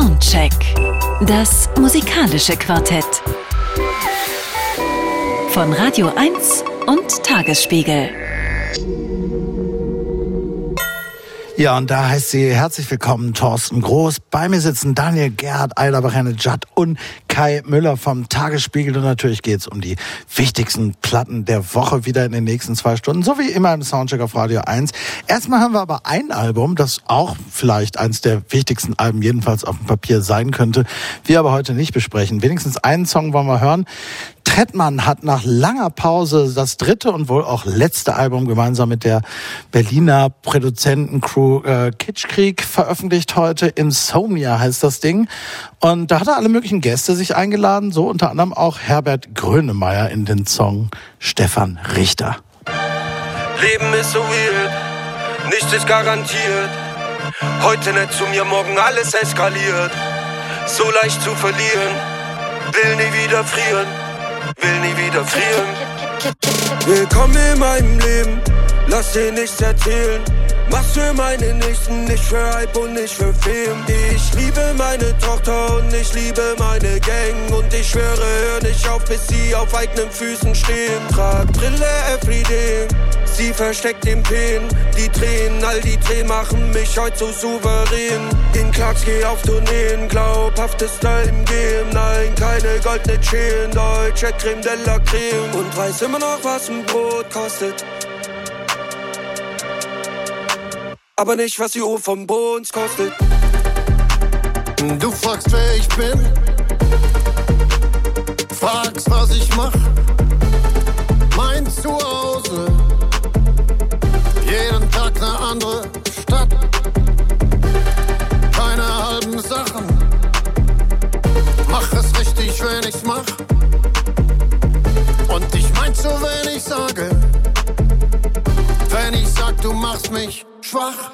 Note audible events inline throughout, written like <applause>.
Soundcheck. Das musikalische Quartett. Von Radio 1 und Tagesspiegel. Ja, und da heißt sie herzlich willkommen, Thorsten Groß. Bei mir sitzen Daniel Gerhard, Eilerbach, Judd und Kai Müller vom Tagesspiegel. Und natürlich geht's um die wichtigsten Platten der Woche wieder in den nächsten zwei Stunden, so wie immer im Soundcheck auf Radio 1. Erstmal haben wir aber ein Album, das auch vielleicht eins der wichtigsten Alben jedenfalls auf dem Papier sein könnte, wir aber heute nicht besprechen. Wenigstens einen Song wollen wir hören. Trettmann hat nach langer Pause das dritte und wohl auch letzte Album gemeinsam mit der Berliner Produzentencrew äh, Kitschkrieg veröffentlicht heute. Insomnia heißt das Ding. Und da hat er alle möglichen Gäste sich eingeladen, so unter anderem auch Herbert Grönemeyer in den Song Stefan Richter. Leben ist so weird, nichts ist garantiert. Heute nicht zu mir, morgen alles eskaliert. So leicht zu verlieren, will nie wieder frieren will nie wieder frieren. Willkommen in meinem Leben, lass dir nichts erzählen. Mach's für meine Nächsten, nicht für Hype und nicht für Film. Ich liebe meine Tochter und ich liebe meine Gang. Und ich schwöre, hör nicht auf, bis sie auf eigenen Füßen stehen. Trag Brille everyday, sie versteckt den Pen. Die Tränen, all die Tränen machen mich heute so souverän. In Clarks geh auf Tourneen, glaubhaftes Style im Game. Nein, keine goldene Chain, deutsche Creme de la Creme. Und weiß immer noch, was ein Brot kostet. Aber nicht, was die Uhr vom Bones kostet. Du fragst, wer ich bin, fragst, was ich mach. Mein Zuhause, jeden Tag eine andere Stadt. Keine halben Sachen, mach es richtig, wenn ich's mach. Und ich mein so, wenn ich sage, du machst mich schwach.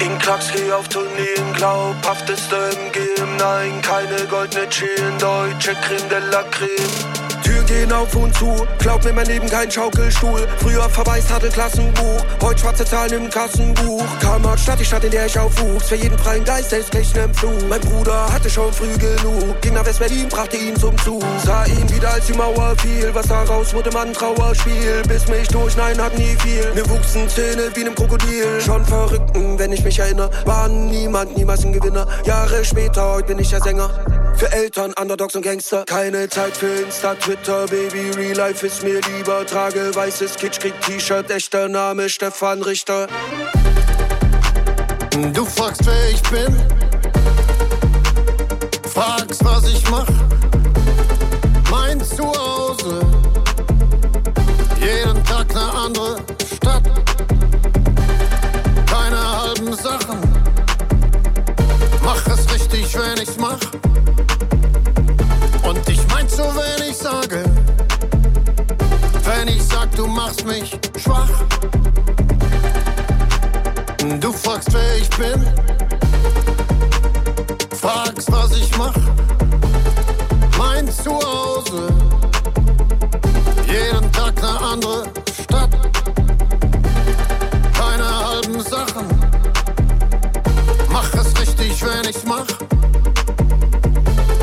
In Klacks geh auf Tourneen, glaubhafteste im. Nein, keine goldene Chain, deutsche Creme de la Creme. Gehen auf und zu, glaub mir mein Leben kein Schaukelstuhl. Früher verweist hatte Klassenbuch, heute schwarze Zahlen im Kassenbuch. Kammer Stadt, die Stadt, in der ich aufwuchs. Für jeden freien Geist, der ist gleich nem Flug. Mein Bruder hatte schon früh genug, ging nach West-Berlin, brachte ihn zum Zug. Sah ihn wieder, als die Mauer fiel, was daraus wurde, man Trauerspiel. Bis mich durch, nein, hat nie viel. Mir wuchsen Zähne wie nem Krokodil. Schon Verrückten, wenn ich mich erinnere, war niemand, niemals ein Gewinner. Jahre später, heute bin ich der Sänger. Für Eltern, Underdogs und Gangster, keine Zeit für Insta-Twitter, Baby, Real Life ist mir lieber. Trage weißes Kitschkrieg-T-Shirt, echter Name Stefan Richter. Du fragst, wer ich bin, fragst, was ich mach. Mein Zuhause, du machst mich schwach. Du fragst, wer ich bin, fragst, was ich mach. Mein Zuhause, jeden Tag eine andere Stadt. Keine halben Sachen, mach es richtig, wenn ich's mach.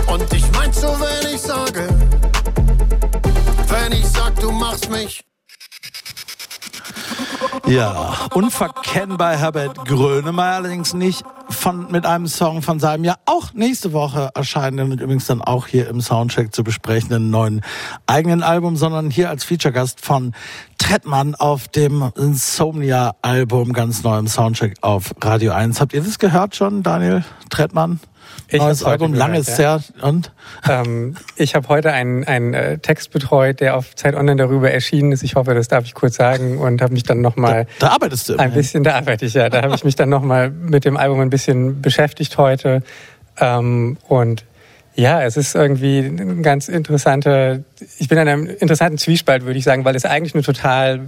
Und ich mein so, wenn ich sage, wenn ich sag, du machst mich. Ja, unverkennbar Herbert Grönemeyer, allerdings nicht von, mit einem Song von seinem ja auch nächste Woche erscheinenden und übrigens dann auch hier im Soundcheck zu besprechenden neuen eigenen Album, sondern hier als Feature-Gast von Trettmann auf dem Insomnia-Album, ganz neu im Soundcheck auf Radio 1. Habt ihr das gehört schon, Daniel Trettmann? Ich Neues Album, langes ja. her und? Ähm, ich habe heute einen, einen äh, Text betreut, der auf Zeit Online darüber erschienen ist. Ich hoffe, das darf ich kurz sagen und habe mich dann nochmal Da arbeitest du ein bisschen, da arbeite ich ja, da habe ich mich dann nochmal mit dem Album ein bisschen beschäftigt heute. Ähm, und ja, es ist irgendwie ein ganz interessanter, ich bin in einem interessanten Zwiespalt, würde ich sagen, weil es eigentlich eine total,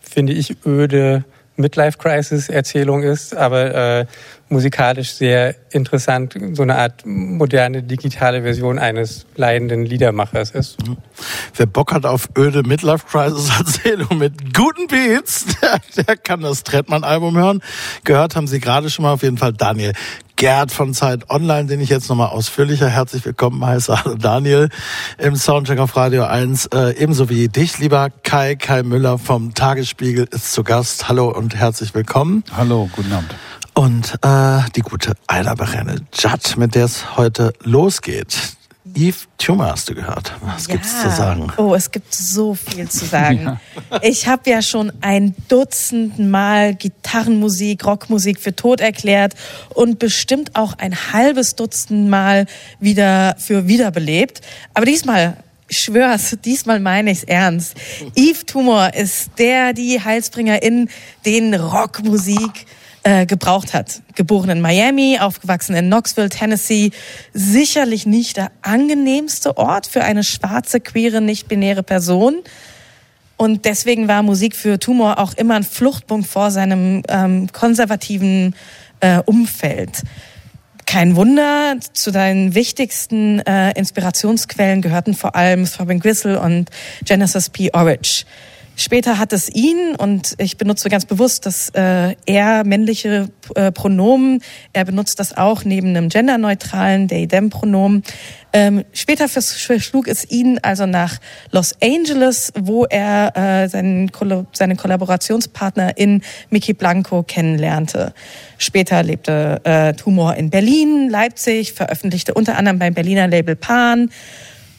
finde ich, öde Midlife-Crisis-Erzählung ist, aber äh, musikalisch sehr interessant, so eine Art moderne digitale Version eines leidenden Liedermachers ist. Wer Bock hat auf öde Midlife-Crisis-Erzählung mit guten Beats, <laughs> der, der kann das Trettmann-Album hören. Gehört haben Sie gerade schon mal auf jeden Fall Daniel Gerd von Zeit Online, den ich jetzt nochmal ausführlicher herzlich willkommen heiße. Hallo Daniel im Soundcheck auf Radio 1. Äh, ebenso wie dich, lieber Kai, Kai Müller vom Tagesspiegel ist zu Gast. Hallo und herzlich willkommen. Hallo, guten Abend. Und äh, die gute Ayla Berenne Judd, mit der es heute losgeht. Eve Tumor hast du gehört. Was ja. gibt's zu sagen? Oh, es gibt so viel zu sagen. <laughs> ja. Ich habe ja schon ein Dutzend Mal Gitarrenmusik, Rockmusik für tot erklärt und bestimmt auch ein halbes Dutzend Mal wieder für wiederbelebt. Aber diesmal ich schwör's, diesmal meine ich's ernst. Eve Tumor ist der, die Heilsbringer in den Rockmusik äh, gebraucht hat. Geboren in Miami, aufgewachsen in Knoxville, Tennessee. Sicherlich nicht der angenehmste Ort für eine schwarze, queere, nicht-binäre Person. Und deswegen war Musik für Tumor auch immer ein Fluchtpunkt vor seinem ähm, konservativen äh, Umfeld. Kein Wunder, zu deinen wichtigsten äh, Inspirationsquellen gehörten vor allem Throbbing Gristle und Genesis P. Orridge. Später hat es ihn, und ich benutze ganz bewusst das äh, er männliche äh, Pronomen, er benutzt das auch neben einem genderneutralen they-them-Pronomen. Ähm, später verschlug es ihn also nach Los Angeles, wo er äh, seinen, seinen Kollaborationspartner in Mickey Blanco kennenlernte. Später lebte äh, Tumor in Berlin, Leipzig, veröffentlichte unter anderem beim Berliner Label Pan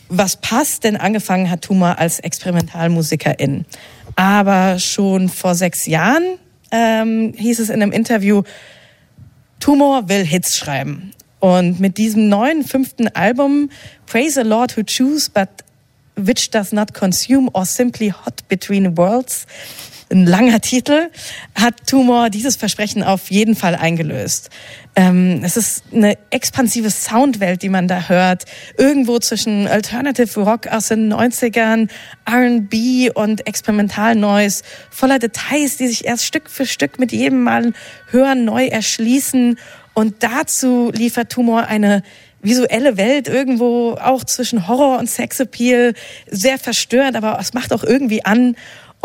was passt, denn angefangen hat Tuma als Experimentalmusikerin. Aber schon vor sechs Jahren ähm, hieß es in einem Interview, Tumor will Hits schreiben. Und mit diesem neuen fünften Album, Praise the Lord who choose, but which does not consume or simply hot between worlds, ein langer Titel, hat Tumor dieses Versprechen auf jeden Fall eingelöst. Ähm, es ist eine expansive Soundwelt, die man da hört. Irgendwo zwischen Alternative Rock aus den 90ern, R&B und Experimental Noise, voller Details, die sich erst Stück für Stück mit jedem Mal hören neu erschließen. Und dazu liefert Tumor eine visuelle Welt irgendwo auch zwischen Horror und Sexappeal, sehr verstörend, aber es macht auch irgendwie an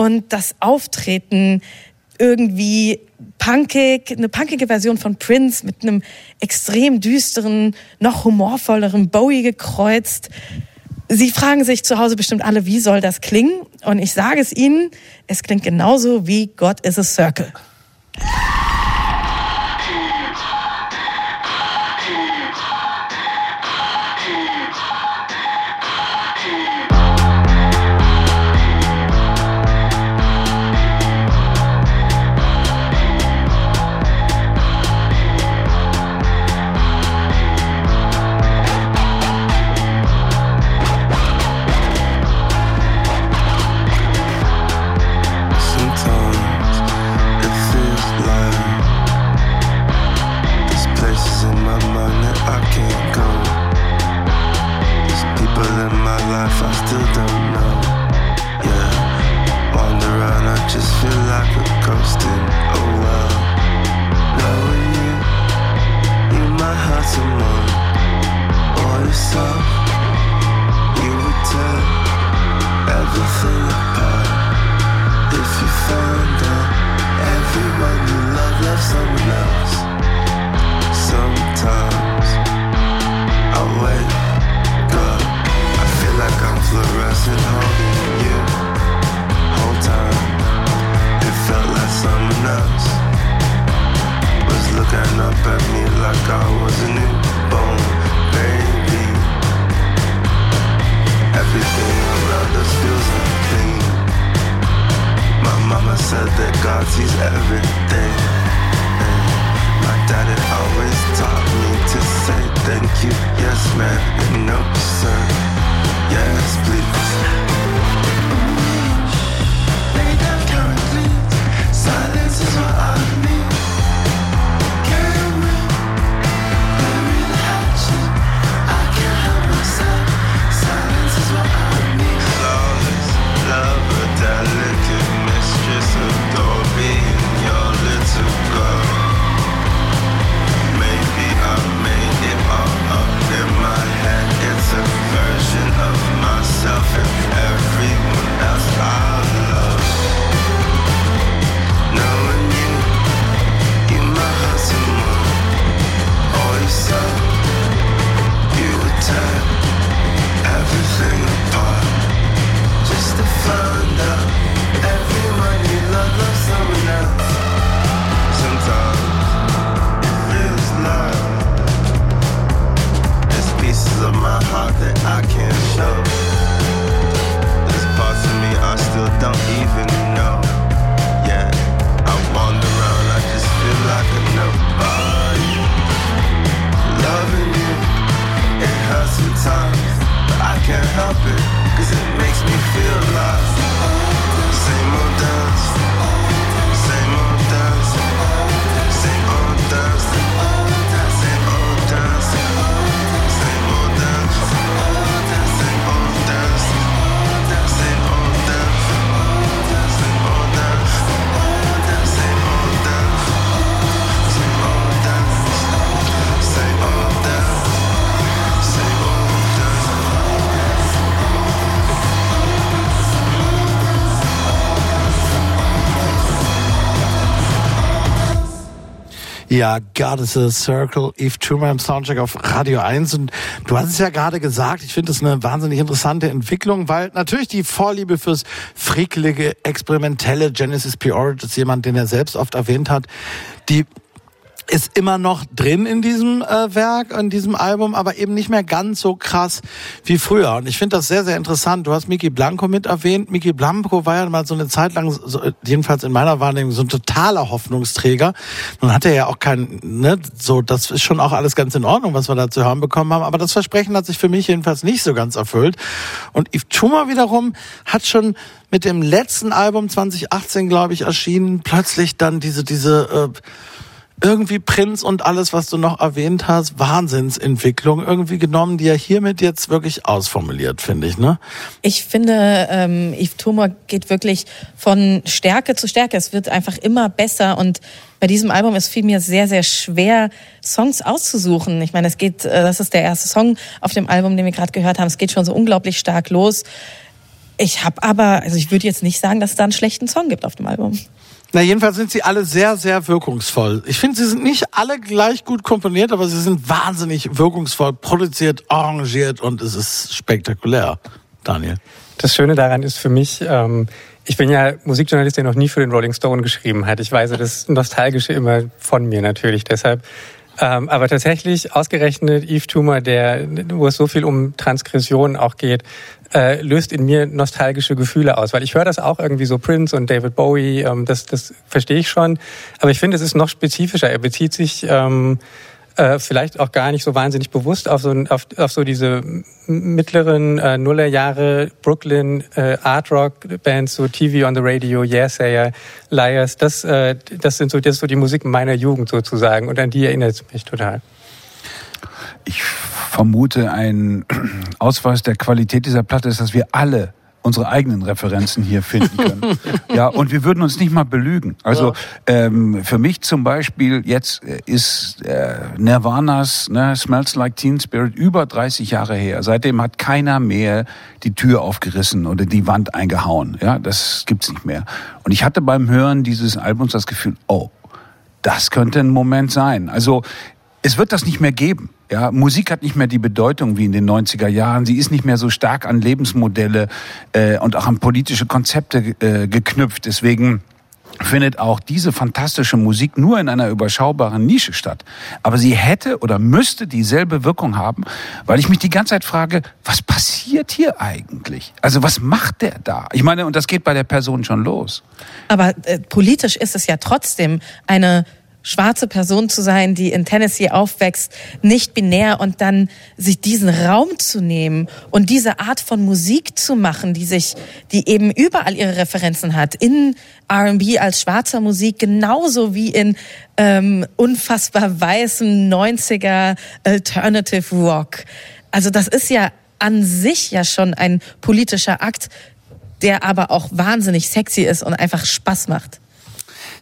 und das Auftreten irgendwie punkig, eine punkige Version von Prince mit einem extrem düsteren, noch humorvolleren Bowie gekreuzt. Sie fragen sich zu Hause bestimmt alle, wie soll das klingen? Und ich sage es Ihnen, es klingt genauso wie God is a Circle. God is a Circle, Eve Truman im Soundcheck auf Radio 1. Und du hast es ja gerade gesagt, ich finde das eine wahnsinnig interessante Entwicklung, weil natürlich die Vorliebe fürs frickelige, experimentelle Genesis P. Origins, jemand, den er selbst oft erwähnt hat, die ist immer noch drin in diesem äh, Werk, in diesem Album, aber eben nicht mehr ganz so krass wie früher. Und ich finde das sehr, sehr interessant. Du hast Miki Blanco mit erwähnt. Miki Blanco war ja mal so eine Zeit lang, so, jedenfalls in meiner Wahrnehmung, so ein totaler Hoffnungsträger. Nun hat er ja auch kein, ne, so, das ist schon auch alles ganz in Ordnung, was wir da zu hören bekommen haben. Aber das Versprechen hat sich für mich jedenfalls nicht so ganz erfüllt. Und Yves Tumor wiederum hat schon mit dem letzten Album 2018, glaube ich, erschienen, plötzlich dann diese, diese, äh, irgendwie Prinz und alles, was du noch erwähnt hast, Wahnsinnsentwicklung irgendwie genommen, die er hiermit jetzt wirklich ausformuliert, finde ich, ne? Ich finde, ähm, Yves Tumor geht wirklich von Stärke zu Stärke. Es wird einfach immer besser und bei diesem Album ist viel mir sehr, sehr schwer, Songs auszusuchen. Ich meine, es geht, äh, das ist der erste Song auf dem Album, den wir gerade gehört haben. Es geht schon so unglaublich stark los. Ich habe aber, also ich würde jetzt nicht sagen, dass es da einen schlechten Song gibt auf dem Album. Na, jedenfalls sind sie alle sehr, sehr wirkungsvoll. Ich finde, sie sind nicht alle gleich gut komponiert, aber sie sind wahnsinnig wirkungsvoll produziert, arrangiert und es ist spektakulär. Daniel. Das Schöne daran ist für mich, ähm, ich bin ja Musikjournalist, der noch nie für den Rolling Stone geschrieben hat. Ich weise das Nostalgische immer von mir natürlich. Deshalb ähm, aber tatsächlich ausgerechnet Eve Tumor, der, wo es so viel um Transgression auch geht, äh, löst in mir nostalgische Gefühle aus, weil ich höre das auch irgendwie so Prince und David Bowie, ähm, das, das verstehe ich schon, aber ich finde, es ist noch spezifischer. Er bezieht sich ähm, äh, vielleicht auch gar nicht so wahnsinnig bewusst auf so, auf, auf so diese mittleren äh, Nullerjahre Brooklyn äh, Art Rock Bands, so TV on the Radio, Yesayer, Liars, das, äh, das sind so, das ist so die Musik meiner Jugend sozusagen und an die erinnert es mich total. Ich vermute, ein Ausweis der Qualität dieser Platte ist, dass wir alle unsere eigenen Referenzen hier finden können. <laughs> ja, und wir würden uns nicht mal belügen. Also ähm, für mich zum Beispiel jetzt äh, ist äh, Nirvanas ne, Smells Like Teen Spirit über 30 Jahre her. Seitdem hat keiner mehr die Tür aufgerissen oder die Wand eingehauen. Ja, das gibt's nicht mehr. Und ich hatte beim Hören dieses Albums das Gefühl, oh, das könnte ein Moment sein. Also es wird das nicht mehr geben. Ja, Musik hat nicht mehr die Bedeutung wie in den 90er Jahren. Sie ist nicht mehr so stark an Lebensmodelle äh, und auch an politische Konzepte äh, geknüpft. Deswegen findet auch diese fantastische Musik nur in einer überschaubaren Nische statt. Aber sie hätte oder müsste dieselbe Wirkung haben, weil ich mich die ganze Zeit frage, was passiert hier eigentlich? Also was macht der da? Ich meine, und das geht bei der Person schon los. Aber äh, politisch ist es ja trotzdem eine schwarze Person zu sein, die in Tennessee aufwächst, nicht binär und dann sich diesen Raum zu nehmen und diese Art von Musik zu machen, die sich, die eben überall ihre Referenzen hat, in R&B als schwarzer Musik, genauso wie in ähm, unfassbar weißem 90er Alternative Rock. Also das ist ja an sich ja schon ein politischer Akt, der aber auch wahnsinnig sexy ist und einfach Spaß macht.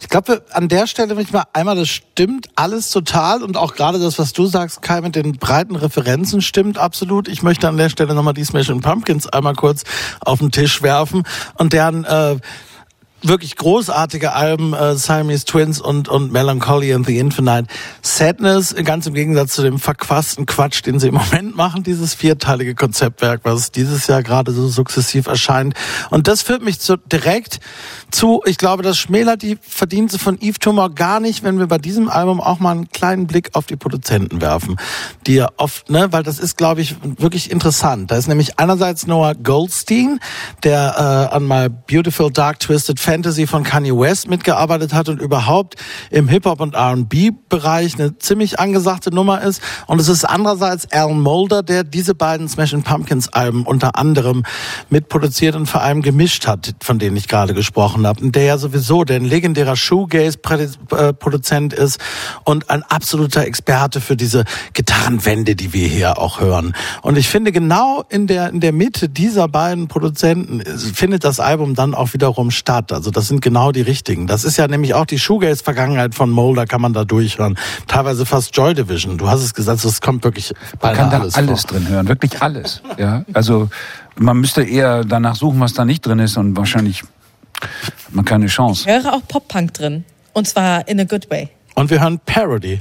Ich glaube, an der Stelle möchte ich mal einmal, das stimmt alles total und auch gerade das, was du sagst, Kai, mit den breiten Referenzen stimmt absolut. Ich möchte an der Stelle nochmal die Smashing Pumpkins einmal kurz auf den Tisch werfen und deren äh, wirklich großartige Alben, äh, Siamese Twins und, und Melancholy and the Infinite. Sadness, ganz im Gegensatz zu dem verquasten Quatsch, den sie im Moment machen, dieses vierteilige Konzeptwerk, was dieses Jahr gerade so sukzessiv erscheint. Und das führt mich zu, direkt zu, ich glaube, das schmälert die Verdienste von Yves Tumor gar nicht, wenn wir bei diesem Album auch mal einen kleinen Blick auf die Produzenten werfen, die ja oft, ne, weil das ist, glaube ich, wirklich interessant. Da ist nämlich einerseits Noah Goldstein, der äh, an My Beautiful Dark Twisted Fantasy von Kanye West mitgearbeitet hat und überhaupt im Hip-Hop und R&B-Bereich eine ziemlich angesagte Nummer ist. Und es ist andererseits Alan Mulder, der diese beiden Smashing Pumpkins Alben unter anderem mitproduziert und vor allem gemischt hat, von denen ich gerade gesprochen habe. Und der ja sowieso der legendärer Shoegaze-Produzent ist und ein absoluter Experte für diese Gitarrenwände, die wir hier auch hören. Und ich finde genau in der, in der Mitte dieser beiden Produzenten findet das Album dann auch wiederum statt. Also das sind genau die richtigen. Das ist ja nämlich auch die Shoegaze-Vergangenheit von Mulder, kann man da durchhören. Teilweise fast Joy Division. Du hast es gesagt, es kommt wirklich man kann da alles, alles drin hören, wirklich alles. Ja, also man müsste eher danach suchen, was da nicht drin ist und wahrscheinlich hat man keine Chance. Ich höre auch Pop-Punk drin. Und zwar in a good way. Und wir hören Parody.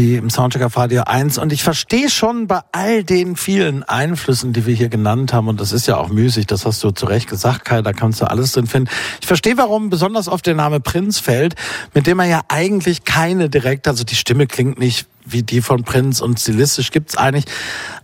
Parody im Soundcheck auf Radio 1 und ich verstehe schon bei all den vielen Einflüssen, die wir hier genannt haben und das ist ja auch müßig, das hast du zu Recht gesagt, Kai, da kannst du alles drin finden. Ich verstehe, warum besonders oft der Name Prinz fällt, mit dem er ja eigentlich keine direkt, also die Stimme klingt nicht wie die von Prince und stilistisch gibt's eigentlich.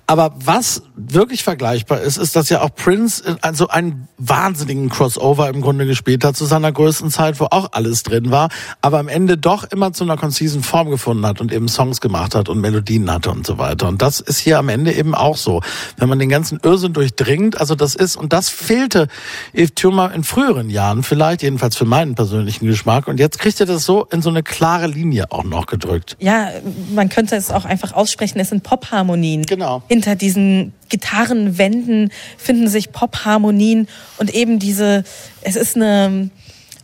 Aber was wirklich vergleichbar ist, ist, dass ja auch Prince also einen wahnsinnigen Crossover im Grunde gespielt hat zu seiner größten Zeit, wo auch alles drin war, aber am Ende doch immer zu einer konzisen Form gefunden hat und eben Songs gemacht hat und Melodien hatte und so weiter. Und das ist hier am Ende eben auch so. Wenn man den ganzen Irrsinn durchdringt, also das ist, und das fehlte Eve Tumor in früheren Jahren vielleicht, jedenfalls für meinen persönlichen Geschmack. Und jetzt kriegt er das so in so eine klare Linie auch noch gedrückt. Ja, man könnte es auch einfach aussprechen, es sind Popharmonien. Genau. Hinter diesen Gitarrenwänden finden sich Popharmonien und eben diese, es ist eine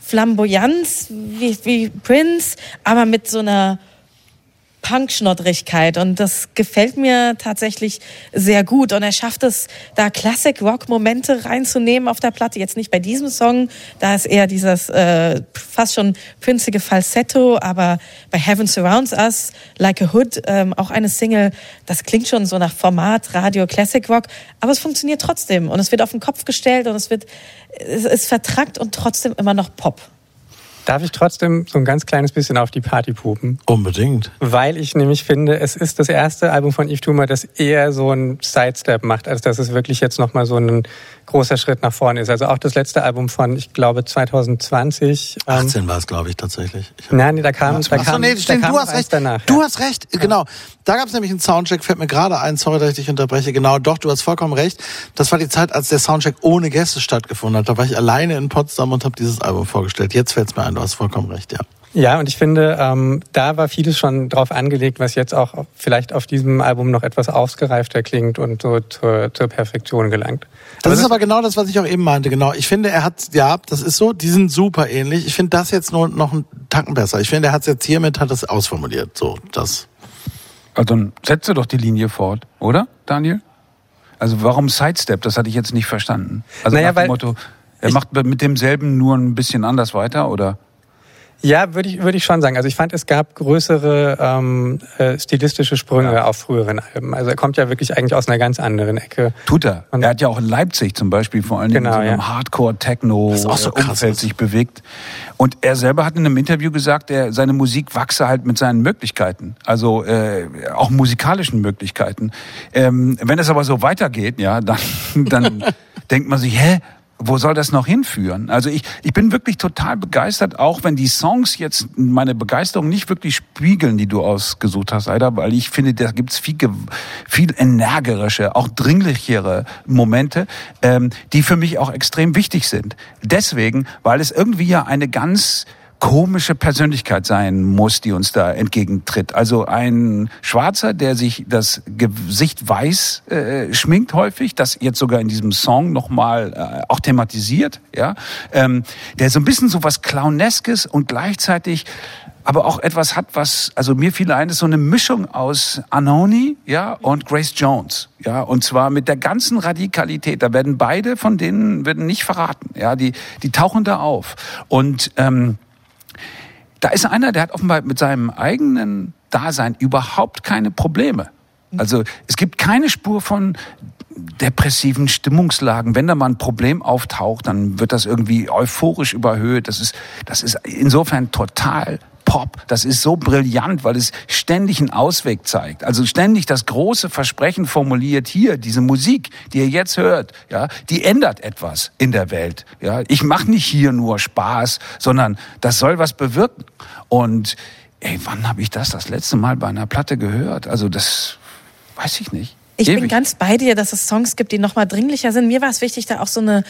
Flamboyanz wie, wie Prince, aber mit so einer Punkschnottrigkeit und das gefällt mir tatsächlich sehr gut. Und er schafft es, da Classic-Rock-Momente reinzunehmen auf der Platte. Jetzt nicht bei diesem Song, da ist eher dieses äh, fast schon prinzige Falsetto, aber bei Heaven Surrounds Us, Like a Hood, ähm, auch eine Single, das klingt schon so nach Format Radio Classic Rock, aber es funktioniert trotzdem. Und es wird auf den Kopf gestellt. Und es wird, es ist vertrackt und trotzdem immer noch Pop. Darf ich trotzdem so ein ganz kleines bisschen auf die Party pupen? Unbedingt. Weil ich nämlich finde, es ist das erste Album von Yves Tumor, das eher so einen Sidestep macht, als dass es wirklich jetzt nochmal so einen großer Schritt nach vorne ist. Also auch das letzte Album von, ich glaube, 2020. Ähm, 18 war es, glaube ich, tatsächlich. Ich nein, nee, da kam, da kam, nee, stimmt, du hast recht. Danach, du ja. hast recht, genau. Da gab es nämlich einen Soundcheck, fällt mir gerade ein, sorry, dass ich dich unterbreche. Genau, doch, du hast vollkommen recht. Das war die Zeit, als der Soundcheck ohne Gäste stattgefunden hat. Da war ich alleine in Potsdam und habe dieses Album vorgestellt. Jetzt fällt es mir ein, du hast vollkommen recht, ja. Ja, und ich finde, ähm, da war vieles schon drauf angelegt, was jetzt auch vielleicht auf diesem Album noch etwas ausgereifter klingt und so zur, zur Perfektion gelangt. Das aber ist aber genau das, was ich auch eben meinte. Genau. Ich finde, er hat, ja, das ist so, die sind super ähnlich. Ich finde das jetzt nur noch einen Tacken besser. Ich finde, er hat es jetzt hiermit, hat es ausformuliert. So, das. Also dann setze doch die Linie fort, oder, Daniel? Also warum Sidestep? Das hatte ich jetzt nicht verstanden. Also naja, nach dem Motto, er macht mit demselben nur ein bisschen anders weiter, oder? Ja, würde ich, würde ich schon sagen. Also ich fand, es gab größere ähm, äh, stilistische Sprünge ja. auf früheren Alben. Also er kommt ja wirklich eigentlich aus einer ganz anderen Ecke. Tut er. Und er hat ja auch in Leipzig zum Beispiel vor allen Dingen genau, in so einem ja. Hardcore-Techno-Umfeld so sich bewegt. Und er selber hat in einem Interview gesagt, er, seine Musik wachse halt mit seinen Möglichkeiten. Also äh, auch musikalischen Möglichkeiten. Ähm, wenn es aber so weitergeht, ja, dann, <laughs> dann <laughs> denkt man sich, hä, wo soll das noch hinführen? Also ich, ich bin wirklich total begeistert, auch wenn die Songs jetzt meine Begeisterung nicht wirklich spiegeln, die du ausgesucht hast, Aida, weil ich finde, da gibt's viel, viel energische, auch dringlichere Momente, ähm, die für mich auch extrem wichtig sind. Deswegen, weil es irgendwie ja eine ganz komische Persönlichkeit sein muss, die uns da entgegentritt. Also ein Schwarzer, der sich das Gesicht weiß äh, schminkt häufig, das jetzt sogar in diesem Song nochmal äh, auch thematisiert, ja, ähm, der so ein bisschen so was Clowneskes und gleichzeitig aber auch etwas hat, was, also mir fiel ein, ist so eine Mischung aus Anoni, ja, und Grace Jones, ja, und zwar mit der ganzen Radikalität. Da werden beide von denen, werden nicht verraten, ja, die, die tauchen da auf. Und, ähm, da ist einer, der hat offenbar mit seinem eigenen Dasein überhaupt keine Probleme. Also es gibt keine Spur von depressiven Stimmungslagen. Wenn da mal ein Problem auftaucht, dann wird das irgendwie euphorisch überhöht. Das ist, das ist insofern total Pop. Das ist so brillant, weil es ständig einen Ausweg zeigt. Also ständig das große Versprechen formuliert hier, diese Musik, die ihr jetzt hört, ja, die ändert etwas in der Welt. Ja, ich mache nicht hier nur Spaß, sondern das soll was bewirken. Und ey, wann habe ich das das letzte Mal bei einer Platte gehört? Also das weiß ich nicht. Ich Ewig. bin ganz bei dir, dass es Songs gibt, die noch mal dringlicher sind. Mir war es wichtig, da auch so eine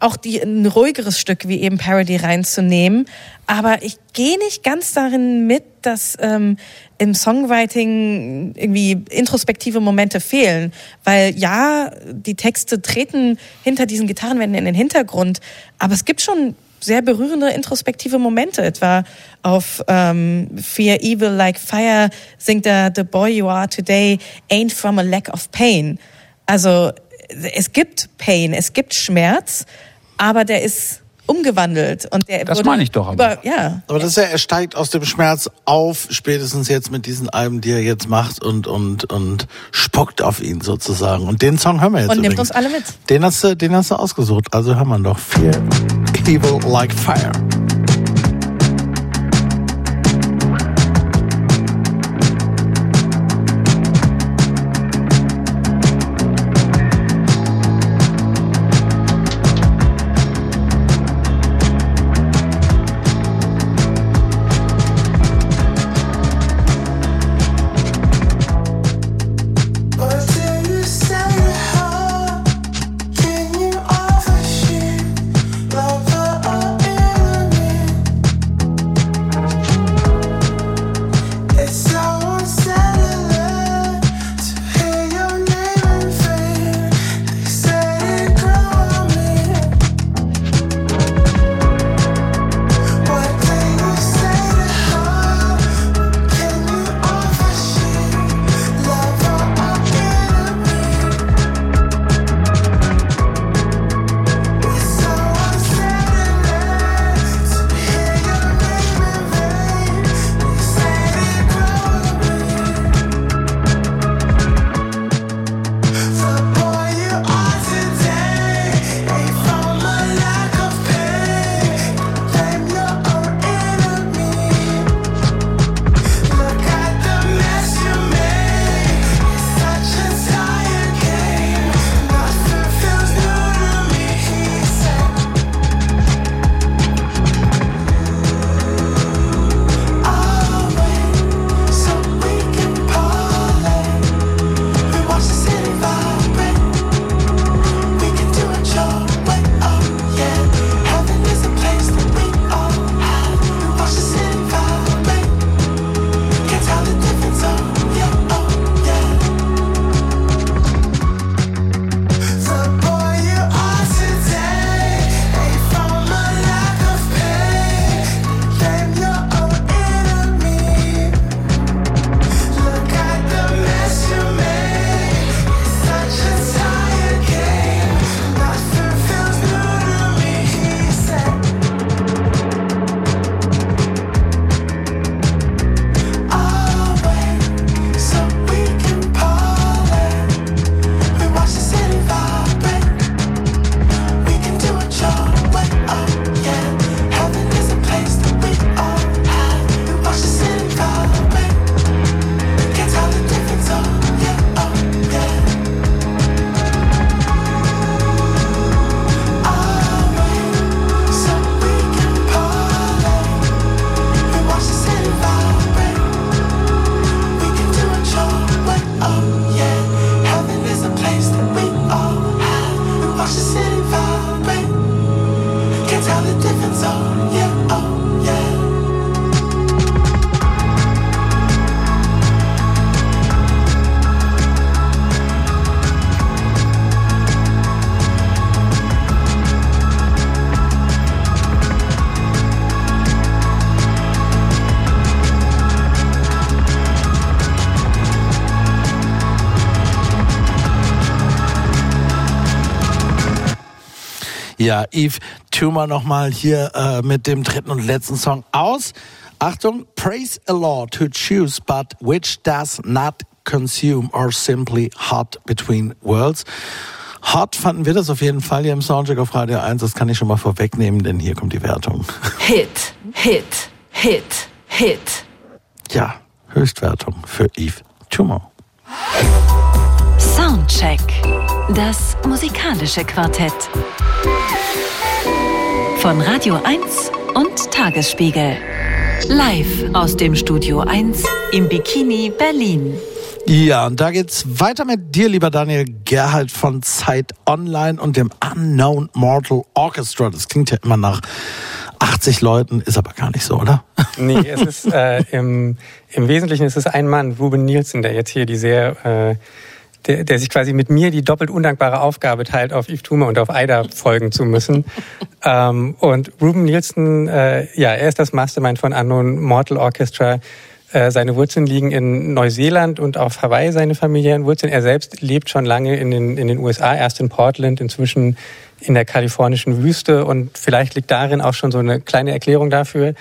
auch die, ein ruhigeres Stück wie eben Parody reinzunehmen. Aber ich gehe nicht ganz darin mit, dass ähm, im Songwriting irgendwie introspektive Momente fehlen. Weil ja, die Texte treten hinter diesen Gitarrenwänden in den Hintergrund, aber es gibt schon sehr berührende introspektive Momente. Etwa auf ähm, Fear Evil Like Fire singt er The Boy You Are Today ain't from a lack of pain. Also es gibt Pain, es gibt Schmerz, aber der ist umgewandelt und der Das meine ich doch aber. Über, ja. Aber das ist ja, er steigt aus dem Schmerz auf, spätestens jetzt mit diesen Alben, die er jetzt macht und und und spuckt auf ihn sozusagen. Und den Song hören wir jetzt Und nimmt uns alle mit. Den hast du, den hast du ausgesucht. Also hören wir doch. Fear Evil Like Fire. Ja, Eve Tumor nochmal hier äh, mit dem dritten und letzten Song aus. Achtung, praise a law to choose, but which does not consume or simply hot between worlds. Hot fanden wir das auf jeden Fall hier im Soundcheck auf Radio 1. Das kann ich schon mal vorwegnehmen, denn hier kommt die Wertung. Hit, Hit, Hit, Hit. Ja, Höchstwertung für Eve Tumor. Soundcheck. Das musikalische Quartett. Von Radio 1 und Tagesspiegel. Live aus dem Studio 1 im Bikini Berlin. Ja, und da geht's weiter mit dir, lieber Daniel Gerhard von Zeit Online und dem Unknown Mortal Orchestra. Das klingt ja immer nach 80 Leuten, ist aber gar nicht so, oder? Nee, es ist äh, im, im Wesentlichen ist es ein Mann, Ruben Nielsen, der jetzt hier die sehr, äh, der, der sich quasi mit mir die doppelt undankbare Aufgabe teilt, auf Yves Thumer und auf Aida folgen zu müssen. <laughs> ähm, und Ruben Nielsen, äh, ja, er ist das Mastermind von Unknown Mortal Orchestra. Äh, seine Wurzeln liegen in Neuseeland und auf Hawaii, seine familiären Wurzeln. Er selbst lebt schon lange in den, in den USA, erst in Portland, inzwischen in der kalifornischen Wüste. Und vielleicht liegt darin auch schon so eine kleine Erklärung dafür,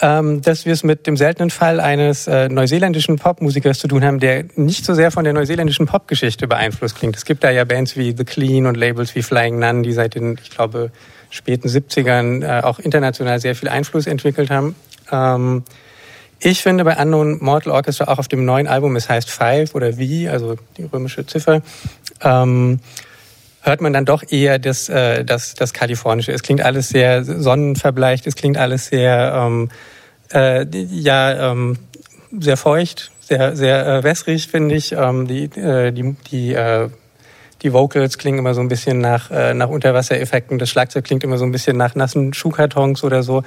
dass wir es mit dem seltenen Fall eines äh, neuseeländischen Popmusikers zu tun haben, der nicht so sehr von der neuseeländischen Popgeschichte beeinflusst klingt. Es gibt da ja Bands wie The Clean und Labels wie Flying Nun, die seit den, ich glaube, späten 70ern äh, auch international sehr viel Einfluss entwickelt haben. Ähm, ich finde bei Unknown Mortal Orchestra auch auf dem neuen Album, es heißt Five oder Wie, also die römische Ziffer, ähm, hört man dann doch eher das, äh, das, das Kalifornische. Es klingt alles sehr sonnenverbleicht, es klingt alles sehr, ähm, äh, ja, ähm, sehr feucht, sehr, sehr äh, wässrig, finde ich. Ähm, die, äh, die, die, äh, die Vocals klingen immer so ein bisschen nach, äh, nach Unterwassereffekten. Das Schlagzeug klingt immer so ein bisschen nach nassen Schuhkartons oder so.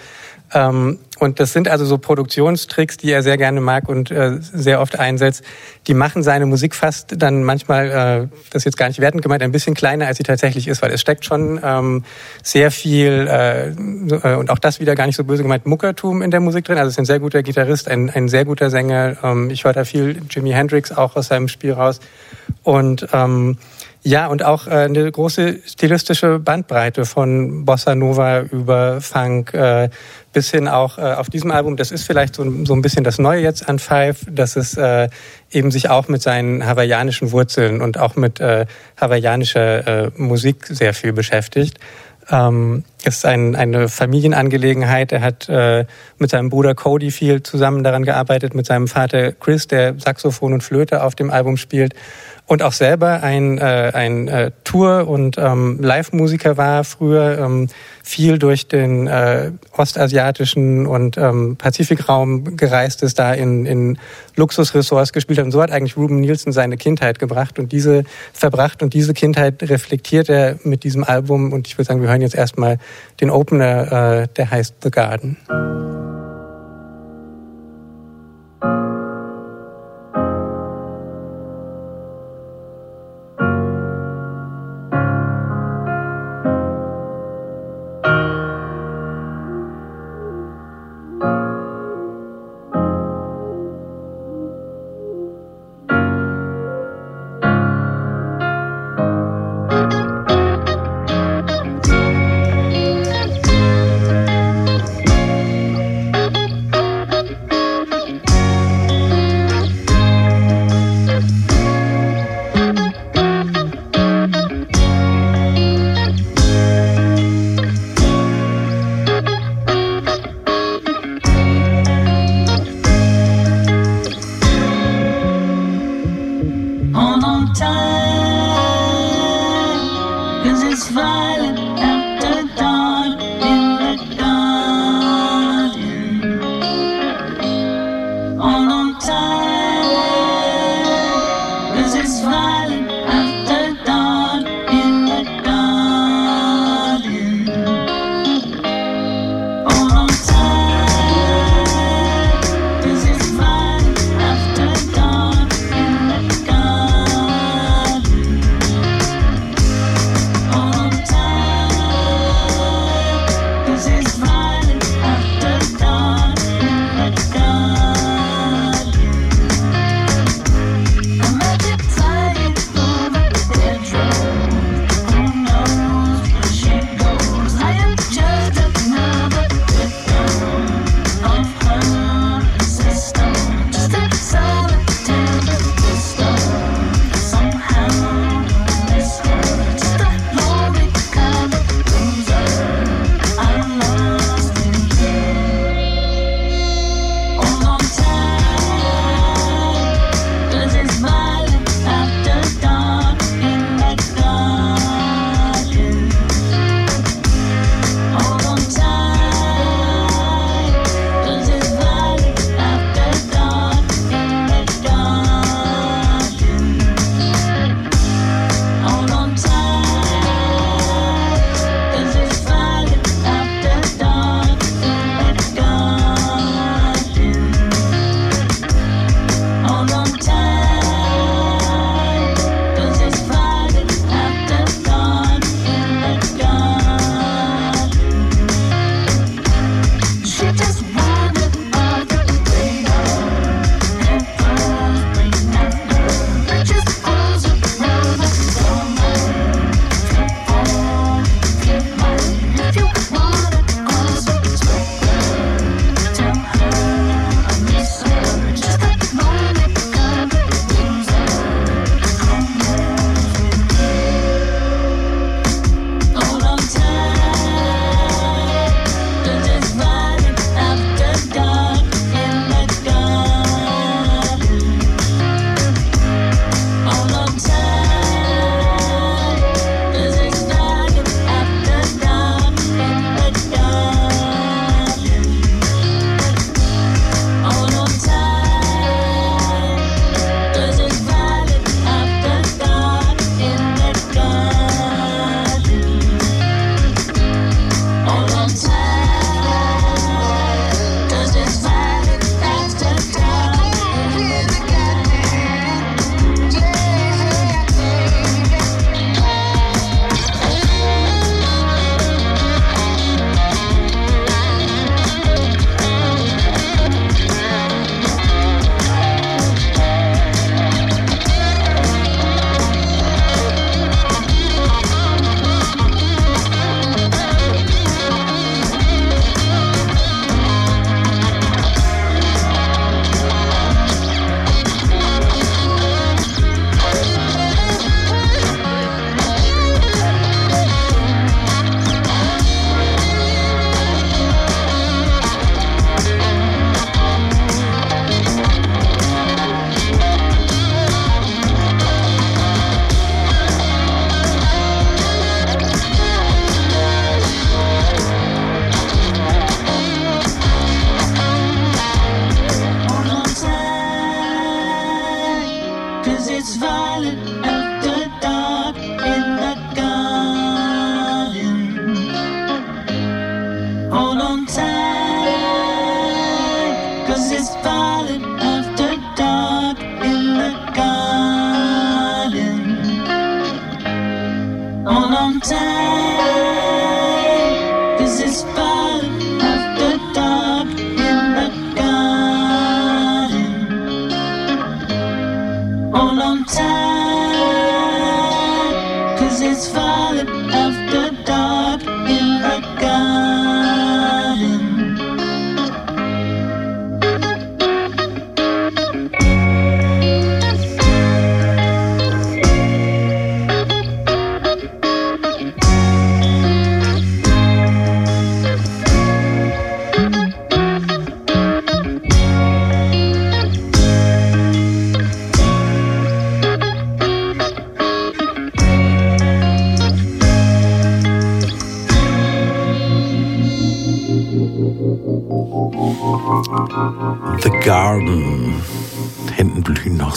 Ähm, und das sind also so Produktionstricks, die er sehr gerne mag und äh, sehr oft einsetzt. Die machen seine Musik fast dann manchmal, äh, das jetzt gar nicht wertend gemeint, ein bisschen kleiner, als sie tatsächlich ist, weil es steckt schon ähm, sehr viel, äh, äh, und auch das wieder gar nicht so böse gemeint, Muckertum in der Musik drin. Also es ist ein sehr guter Gitarrist, ein, ein sehr guter Sänger. Ähm, ich höre da viel Jimi Hendrix auch aus seinem Spiel raus. Und ähm, ja, und auch äh, eine große stilistische Bandbreite von Bossa Nova über Funk äh, bis hin auch äh, auf diesem Album. Das ist vielleicht so, so ein bisschen das Neue jetzt an Five, dass es äh, eben sich auch mit seinen hawaiianischen Wurzeln und auch mit äh, hawaiianischer äh, Musik sehr viel beschäftigt. Ähm, ist ein, eine Familienangelegenheit. Er hat äh, mit seinem Bruder Cody viel zusammen daran gearbeitet, mit seinem Vater Chris, der Saxophon und Flöte auf dem Album spielt und auch selber ein, äh, ein äh, Tour- und ähm, Live-Musiker war früher, ähm, viel durch den äh, ostasiatischen und ähm, Pazifikraum gereist ist, da in, in Luxusressorts gespielt hat. Und so hat eigentlich Ruben Nielsen seine Kindheit gebracht und diese verbracht und diese Kindheit reflektiert er mit diesem Album. Und ich würde sagen, wir hören jetzt erstmal den Opener, äh, der heißt The Garden.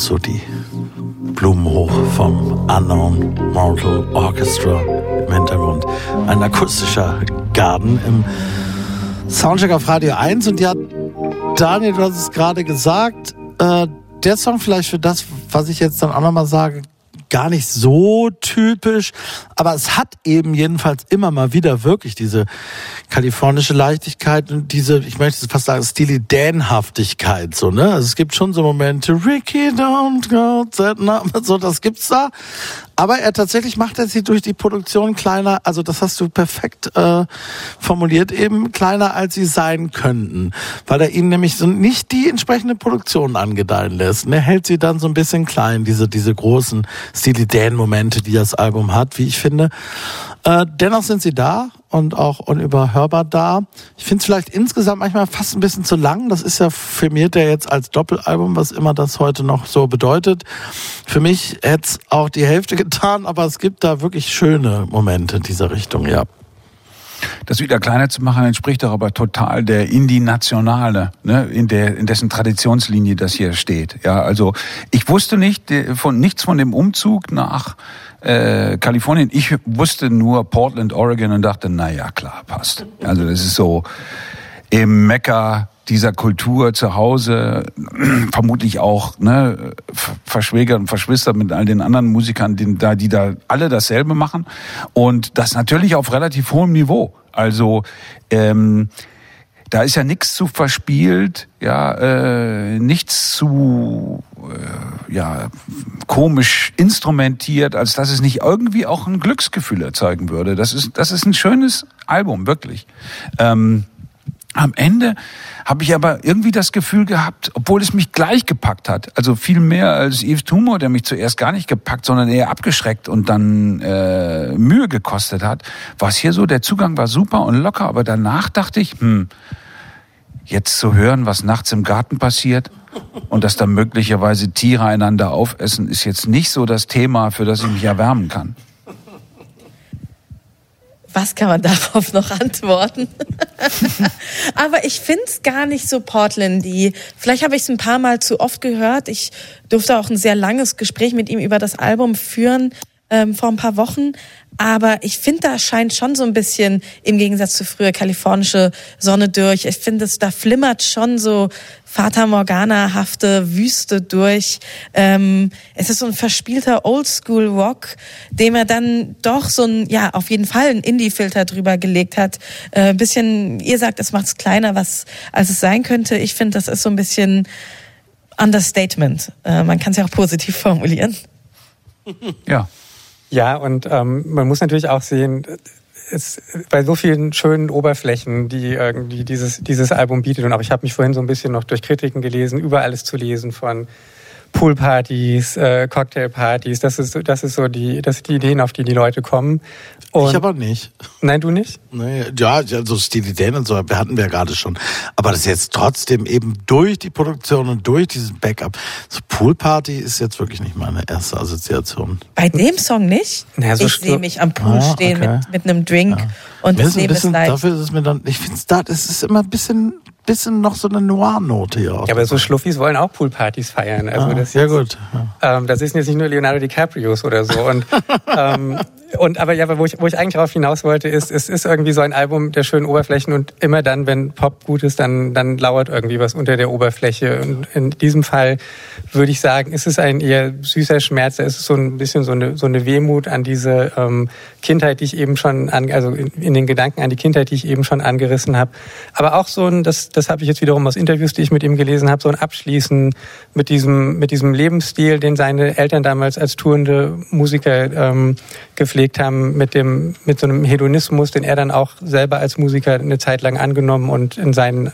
So die Blumen hoch vom Unknown Mortal Orchestra im Hintergrund. Ein akustischer Garten im Soundcheck auf Radio 1. Und ja, Daniel, du hast es gerade gesagt, äh, der Song vielleicht für das, was ich jetzt dann auch nochmal sage, gar nicht so typisch, aber es hat eben jedenfalls immer mal wieder wirklich diese kalifornische Leichtigkeit und diese, ich möchte fast sagen, Steely Dan-Haftigkeit, so, ne? Also es gibt schon so Momente, Ricky, don't go that so, das gibt's da. Aber er tatsächlich macht er sie durch die Produktion kleiner, also das hast du perfekt äh, formuliert, eben kleiner als sie sein könnten, weil er ihnen nämlich so nicht die entsprechende Produktion angedeihen lässt. Und er hält sie dann so ein bisschen klein, diese, diese großen Steely Dan-Momente, die das Album hat, wie ich finde. Äh, dennoch sind sie da und auch unüberhörbar da. Ich finde es vielleicht insgesamt manchmal fast ein bisschen zu lang. Das ist ja firmiert ja jetzt als Doppelalbum, was immer das heute noch so bedeutet. Für mich hätte es auch die Hälfte <laughs> getan, aber es gibt da wirklich schöne Momente in dieser Richtung, ja. Das wieder kleiner zu machen, entspricht doch aber total der Indie-Nationale, ne, in, der, in dessen Traditionslinie das hier steht. Ja, also ich wusste nicht von nichts von dem Umzug nach äh, Kalifornien. Ich wusste nur Portland, Oregon und dachte, na ja, klar, passt. Also das ist so im Mekka dieser Kultur zu Hause, <clears throat> vermutlich auch ne, verschwägert und verschwistert mit all den anderen Musikern, die da, die da alle dasselbe machen. Und das natürlich auf relativ hohem Niveau. Also ähm, da ist ja nichts zu verspielt, ja, äh, nichts zu äh, ja komisch instrumentiert, als dass es nicht irgendwie auch ein Glücksgefühl erzeugen würde. Das ist das ist ein schönes Album wirklich. Ähm, am Ende habe ich aber irgendwie das Gefühl gehabt, obwohl es mich gleich gepackt hat, also viel mehr als Yves Tumor, der mich zuerst gar nicht gepackt, sondern eher abgeschreckt und dann äh, Mühe gekostet hat, war es hier so, der Zugang war super und locker, aber danach dachte ich, hm, jetzt zu hören, was nachts im Garten passiert und dass da möglicherweise Tiere einander aufessen, ist jetzt nicht so das Thema, für das ich mich erwärmen kann. Was kann man <laughs> darauf noch antworten? <laughs> Aber ich finde es gar nicht so Portlandy. Vielleicht habe ich es ein paar Mal zu oft gehört. Ich durfte auch ein sehr langes Gespräch mit ihm über das Album führen ähm, vor ein paar Wochen. Aber ich finde, da scheint schon so ein bisschen im Gegensatz zu früher kalifornische Sonne durch. Ich finde, da flimmert schon so Fata Morgana-hafte Wüste durch. Ähm, es ist so ein verspielter Oldschool-Rock, dem er dann doch so ein, ja, auf jeden Fall einen Indie-Filter drüber gelegt hat. Äh, bisschen, ihr sagt, es macht es kleiner, was als es sein könnte. Ich finde, das ist so ein bisschen Understatement. Äh, man kann es ja auch positiv formulieren. Ja. Ja, und ähm, man muss natürlich auch sehen, es, bei so vielen schönen Oberflächen, die irgendwie dieses, dieses Album bietet, und auch ich habe mich vorhin so ein bisschen noch durch Kritiken gelesen, überall ist zu lesen von Poolpartys, äh, Cocktailpartys, das ist, das ist so die, das sind die Ideen, auf die die Leute kommen. Und ich aber nicht. Nein, du nicht? Nee, ja, ja, so Steely Dan und so hatten wir ja gerade schon. Aber das ist jetzt trotzdem eben durch die Produktion und durch diesen Backup. So Poolparty ist jetzt wirklich nicht meine erste Assoziation. Bei dem Song nicht? Naja, so ich sehe mich am Pool Ah, stehen okay. mit, mit einem Drink und Mir das ist ein Leben ist bisschen, leicht. dafür ist es mir dann, ich finde es da, es ist immer ein bisschen bisschen noch so eine Noir-Note hier. Ja, aber so Schluffis wollen auch Poolpartys feiern. Also Ah, das ja ist- gut. Ja. Ähm, das ist jetzt nicht nur Leonardo DiCaprios oder so. Und, <laughs> ähm, und aber ja, aber wo ich, wo ich eigentlich darauf hinaus wollte, ist, es ist irgendwie so ein Album der schönen Oberflächen und immer dann, wenn Pop gut ist, dann, dann lauert irgendwie was unter der Oberfläche. Und in diesem Fall würde ich sagen, ist es ein eher süßer Schmerz. Da ist es so ein bisschen so eine, so eine Wehmut an diese ähm, Kindheit, die ich eben schon, an, also in, in den Gedanken an die Kindheit, die ich eben schon angerissen habe. Aber auch so ein, das, das habe ich jetzt wiederum aus Interviews, die ich mit ihm gelesen habe, so ein Abschließen mit diesem, mit diesem Lebensstil, den seine Eltern damals als tourende Musiker ähm, gepflegt haben, mit dem, mit so einem Hedonismus, den er dann auch selber als Musiker eine Zeit lang angenommen und in seinen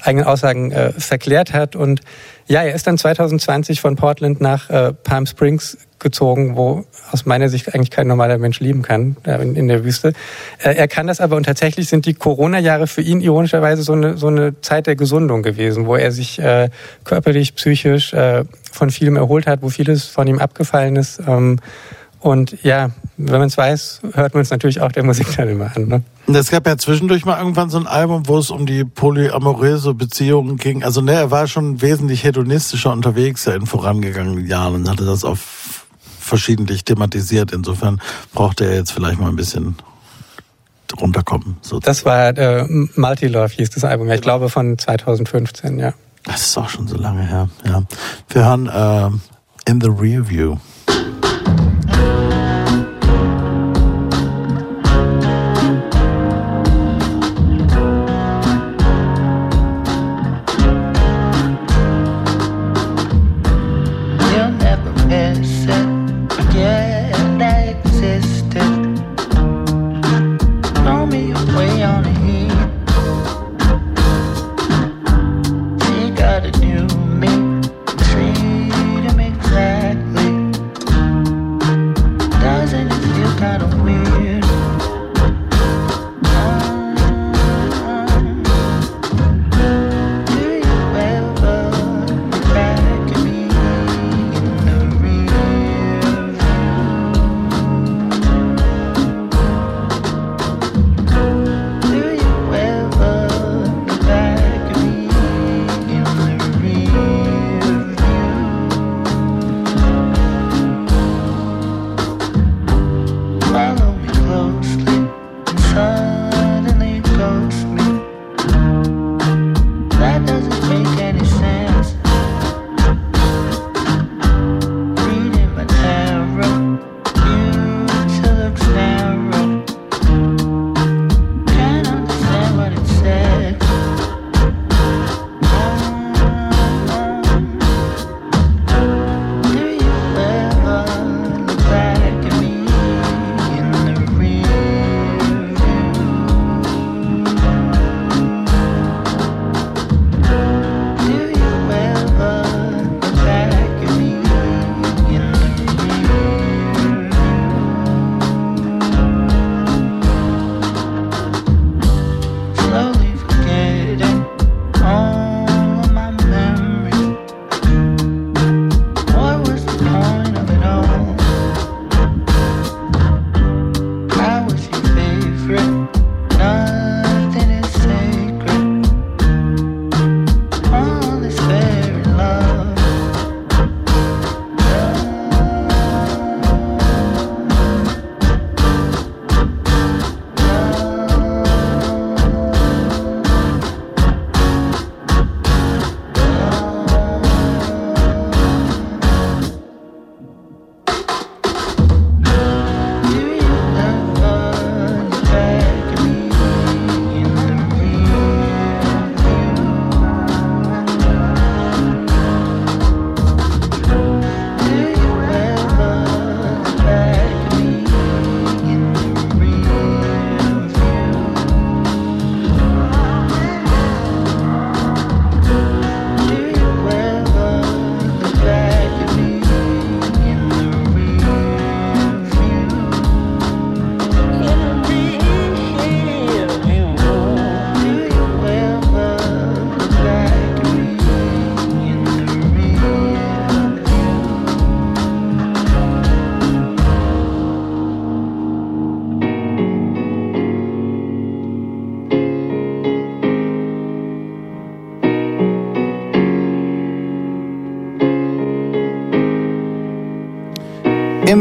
eigenen Aussagen äh, verklärt hat. Und ja, er ist dann 2020 von Portland nach äh, Palm Springs gezogen, wo aus meiner Sicht eigentlich kein normaler Mensch leben kann, in, in der Wüste. Äh, er kann das aber und tatsächlich sind die Corona-Jahre für ihn ironischerweise so eine, so eine Zeit der Gesundung gewesen, wo er sich äh, körperlich, psychisch äh, von vielem erholt hat, wo vieles von ihm abgefallen ist. Ähm, und ja, wenn man es weiß, hört man es natürlich auch der Musik dann immer an. Ne? Es gab ja zwischendurch mal irgendwann so ein Album, wo es um die polyamoröse Beziehungen ging. Also ne, er war schon wesentlich hedonistischer unterwegs ja, in vorangegangenen Jahren und hatte das auf verschiedentlich thematisiert. Insofern brauchte er jetzt vielleicht mal ein bisschen runterkommen. So. Das war äh, Multilove hieß das Album, ich glaube von 2015, ja. Das ist auch schon so lange her. Ja. Wir hören äh, In the Rear View. Bye.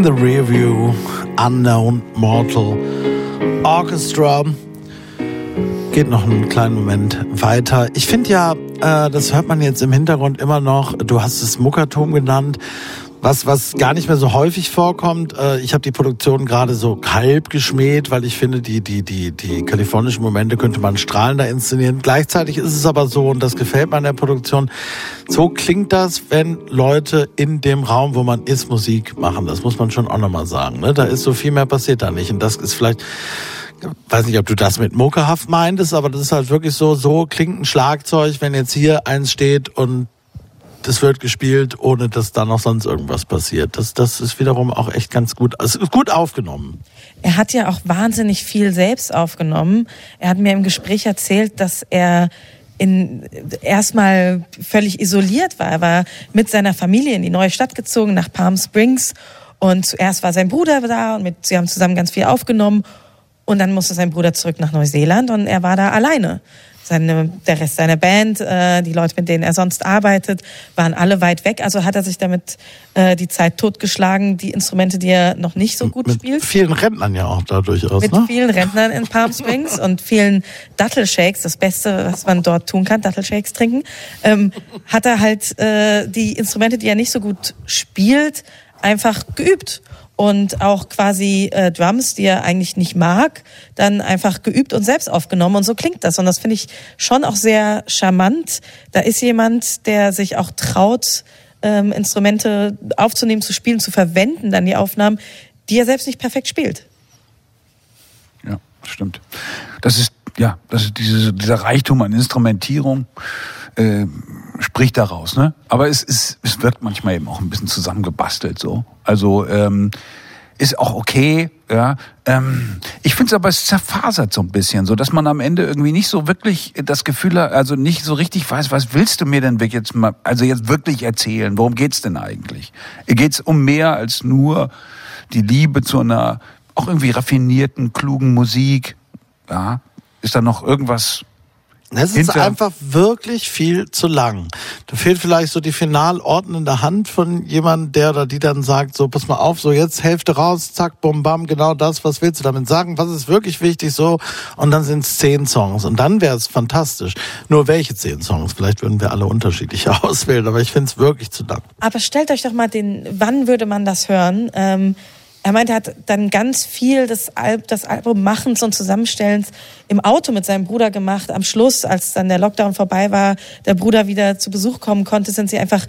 In the Review, Unknown Mortal Orchestra. Geht noch einen kleinen Moment weiter. Ich finde ja, äh, das hört man jetzt im Hintergrund immer noch, du hast es Muckertum genannt, was, was gar nicht mehr so häufig vorkommt. Äh, ich habe die Produktion gerade so halb geschmäht, weil ich finde, die, die, die, die kalifornischen Momente könnte man strahlender inszenieren. Gleichzeitig ist es aber so, und das gefällt mir an der Produktion, so klingt das, wenn Leute in dem Raum, wo man ist, Musik machen. Das muss man schon auch nochmal sagen. Ne? Da ist so viel mehr passiert da nicht. Und das ist vielleicht weiß nicht, ob du das mit muckehaft meintest, aber das ist halt wirklich so, so klingt ein Schlagzeug, wenn jetzt hier eins steht und das wird gespielt, ohne dass da noch sonst irgendwas passiert. Das, das ist wiederum auch echt ganz gut, also gut aufgenommen. Er hat ja auch wahnsinnig viel selbst aufgenommen. Er hat mir im Gespräch erzählt, dass er in, erstmal völlig isoliert war. Er war mit seiner Familie in die neue Stadt gezogen, nach Palm Springs. Und zuerst war sein Bruder da und mit, sie haben zusammen ganz viel aufgenommen. Und dann musste sein Bruder zurück nach Neuseeland und er war da alleine. Seine, der Rest seiner Band, äh, die Leute, mit denen er sonst arbeitet, waren alle weit weg. Also hat er sich damit äh, die Zeit totgeschlagen, die Instrumente, die er noch nicht so gut mit spielt. vielen Rentnern ja auch da durchaus. Mit ne? vielen Rentnern in Palm Springs und vielen Dattelshakes, das Beste, was man dort tun kann, Dattelshakes trinken, ähm, hat er halt äh, die Instrumente, die er nicht so gut spielt, einfach geübt und auch quasi äh, Drums, die er eigentlich nicht mag, dann einfach geübt und selbst aufgenommen und so klingt das und das finde ich schon auch sehr charmant. Da ist jemand, der sich auch traut, ähm, Instrumente aufzunehmen, zu spielen, zu verwenden, dann die Aufnahmen, die er selbst nicht perfekt spielt. Ja, stimmt. Das ist, ja, das ist diese, dieser Reichtum an Instrumentierung äh, spricht daraus, ne? Aber es, ist, es wirkt manchmal eben auch ein bisschen zusammengebastelt so. Also ähm, ist auch okay, ja. Ähm, ich finde es aber, es zerfasert so ein bisschen, so dass man am Ende irgendwie nicht so wirklich das Gefühl hat, also nicht so richtig weiß, was willst du mir denn jetzt mal, also jetzt wirklich erzählen? Worum geht's denn eigentlich? Geht's um mehr als nur die Liebe zu einer auch irgendwie raffinierten, klugen Musik? Ja, ist da noch irgendwas Es ist Hinter- einfach wirklich viel zu lang. Da fehlt vielleicht so die final ordnende Hand von jemandem, der oder die dann sagt, so pass mal auf, so jetzt Hälfte raus, zack, bum, bam, genau das, was willst du damit sagen, was ist wirklich wichtig, so und dann sind es zehn Songs und dann wäre es fantastisch. Nur welche zehn Songs? Vielleicht würden wir alle unterschiedliche <laughs> auswählen, aber ich finde es wirklich zu lang. Aber stellt euch doch mal den, wann würde man das hören? Ähm, er meinte, er hat dann ganz viel des, Al das Album Machens und Zusammenstellens im Auto mit seinem Bruder gemacht. Am Schluss, als dann der Lockdown vorbei war, der Bruder wieder zu Besuch kommen konnte, sind sie einfach,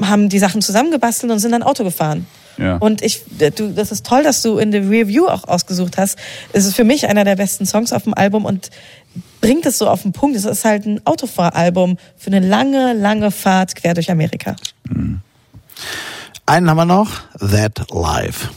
haben die Sachen zusammengebastelt und sind dann Auto gefahren. Ja. Und ich, du, das ist toll, dass du in der Review auch ausgesucht hast. Es ist für mich einer der besten Songs auf dem Album und bringt es so auf den Punkt. Es ist halt ein Autofahralbum für eine lange, lange Fahrt quer durch Amerika. Einen haben wir noch, That Life.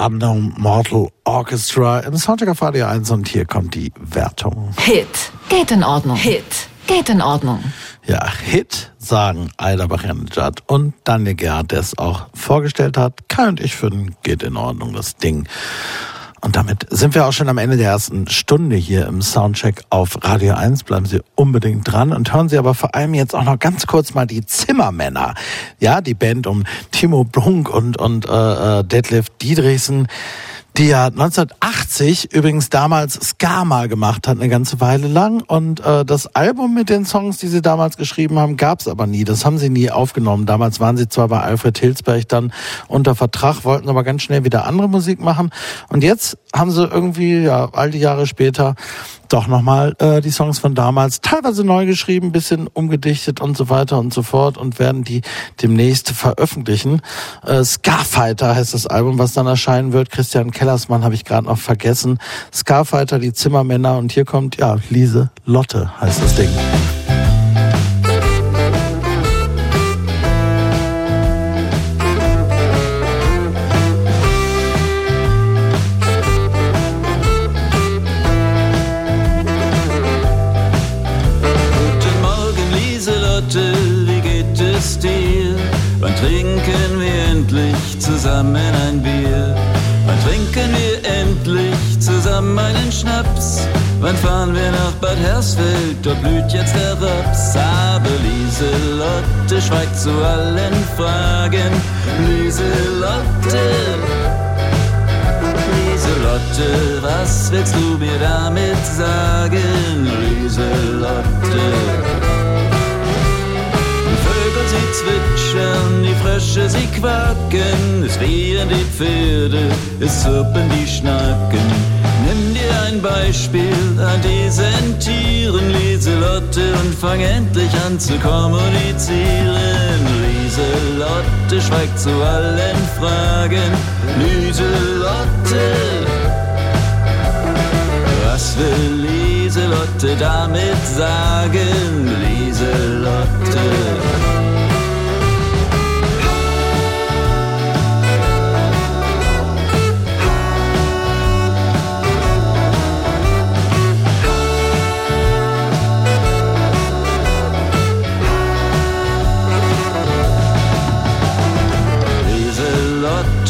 Unknown Mortal Orchestra im Soundtrack auf Radio 1 und hier kommt die Wertung. Hit. Geht in Ordnung. Hit. Geht in Ordnung. Ja, Hit sagen Aida Bachanejad und Daniel Gerhardt, der es auch vorgestellt hat. Kai und ich finden, geht in Ordnung, das Ding. Und damit sind wir auch schon am Ende der ersten Stunde hier im Soundcheck auf Radio 1. Bleiben Sie unbedingt dran und hören Sie aber vor allem jetzt auch noch ganz kurz mal die Zimmermänner. Ja, die Band um Timo Blunk und, und äh, äh, Detlef Diedrichsen die ja 1980 übrigens damals Ska mal gemacht hat, eine ganze Weile lang. Und äh, das Album mit den Songs, die sie damals geschrieben haben, gab's aber nie. Das haben sie nie aufgenommen. Damals waren sie zwar bei Alfred Hilsberg dann unter Vertrag, wollten aber ganz schnell wieder andere Musik machen. Und jetzt haben sie irgendwie, ja, all die Jahre später, doch nochmal äh, die Songs von damals teilweise neu geschrieben, bisschen umgedichtet und so weiter und so fort und werden die demnächst veröffentlichen. Äh, Scarfighter heißt das Album, was dann erscheinen wird. Christian Kellersmann habe ich gerade noch vergessen. Scarfighter, die Zimmermänner und hier kommt, ja, Lise Lotte heißt das Ding. Trinken wir endlich zusammen ein Bier? Einen Schnaps? Wann fahren wir nach Bad Hersfeld? Dort blüht jetzt der Raps. Aber Lieselotte schweigt zu allen Fragen. Lieselotte. Lieselotte, was willst du mir damit sagen, Lieselotte? Zwitschern, die Frösche, sie quaken, es wehen die Pferde, es zirpen die Schnaken. Nimm dir ein Beispiel an diesen Tieren, Lieselotte, und fang endlich an zu kommunizieren. Lieselotte schweigt zu allen Fragen. Lieselotte, was will Lieselotte damit sagen? Lieselotte.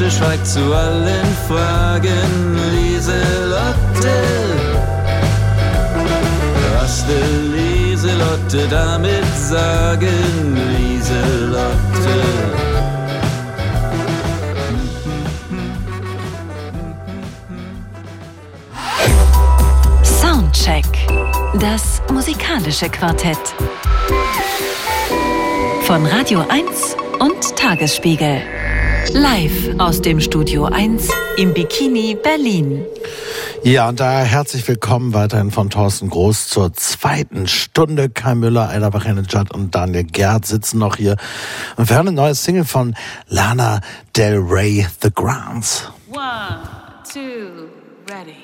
Lieselotte schweigt zu allen Fragen. Lieselotte, was will Lieselotte damit sagen? Lieselotte. Soundcheck. Das musikalische Quartett. Von Radio 1 und Tagesspiegel. Live aus dem Studio 1 im Bikini Berlin. Ja, und daher herzlich willkommen weiterhin von Thorsten Groß zur zweiten Stunde. Kai Müller, Aida Bachanejad und Daniel Gerd sitzen noch hier. Und wir hören ein neues Single von Lana Del Rey, The Grants. One, two, ready.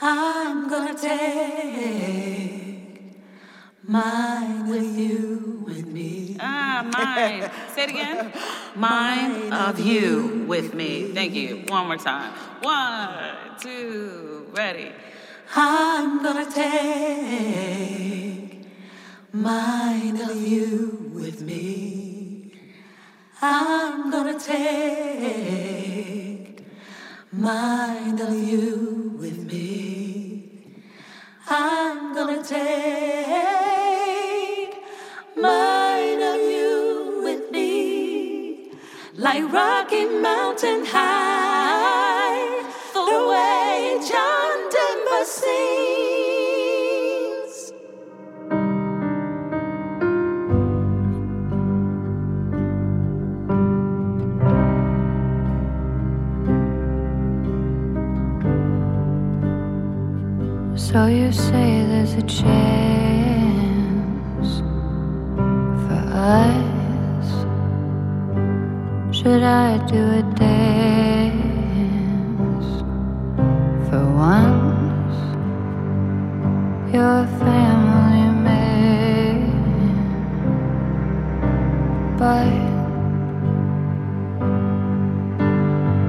I'm gonna take mine with you with me. Ah, mine. Say it again. <laughs> Mine of you with me. Thank you. One more time. One, two, ready. I'm gonna take mine of you with me. I'm gonna take mine of you with me. I'm gonna take mine of you with me. Like Rocky Mountain High, the way John Denver sings. So you say there's a chance for us? Should I do a dance for once? You're a family man, but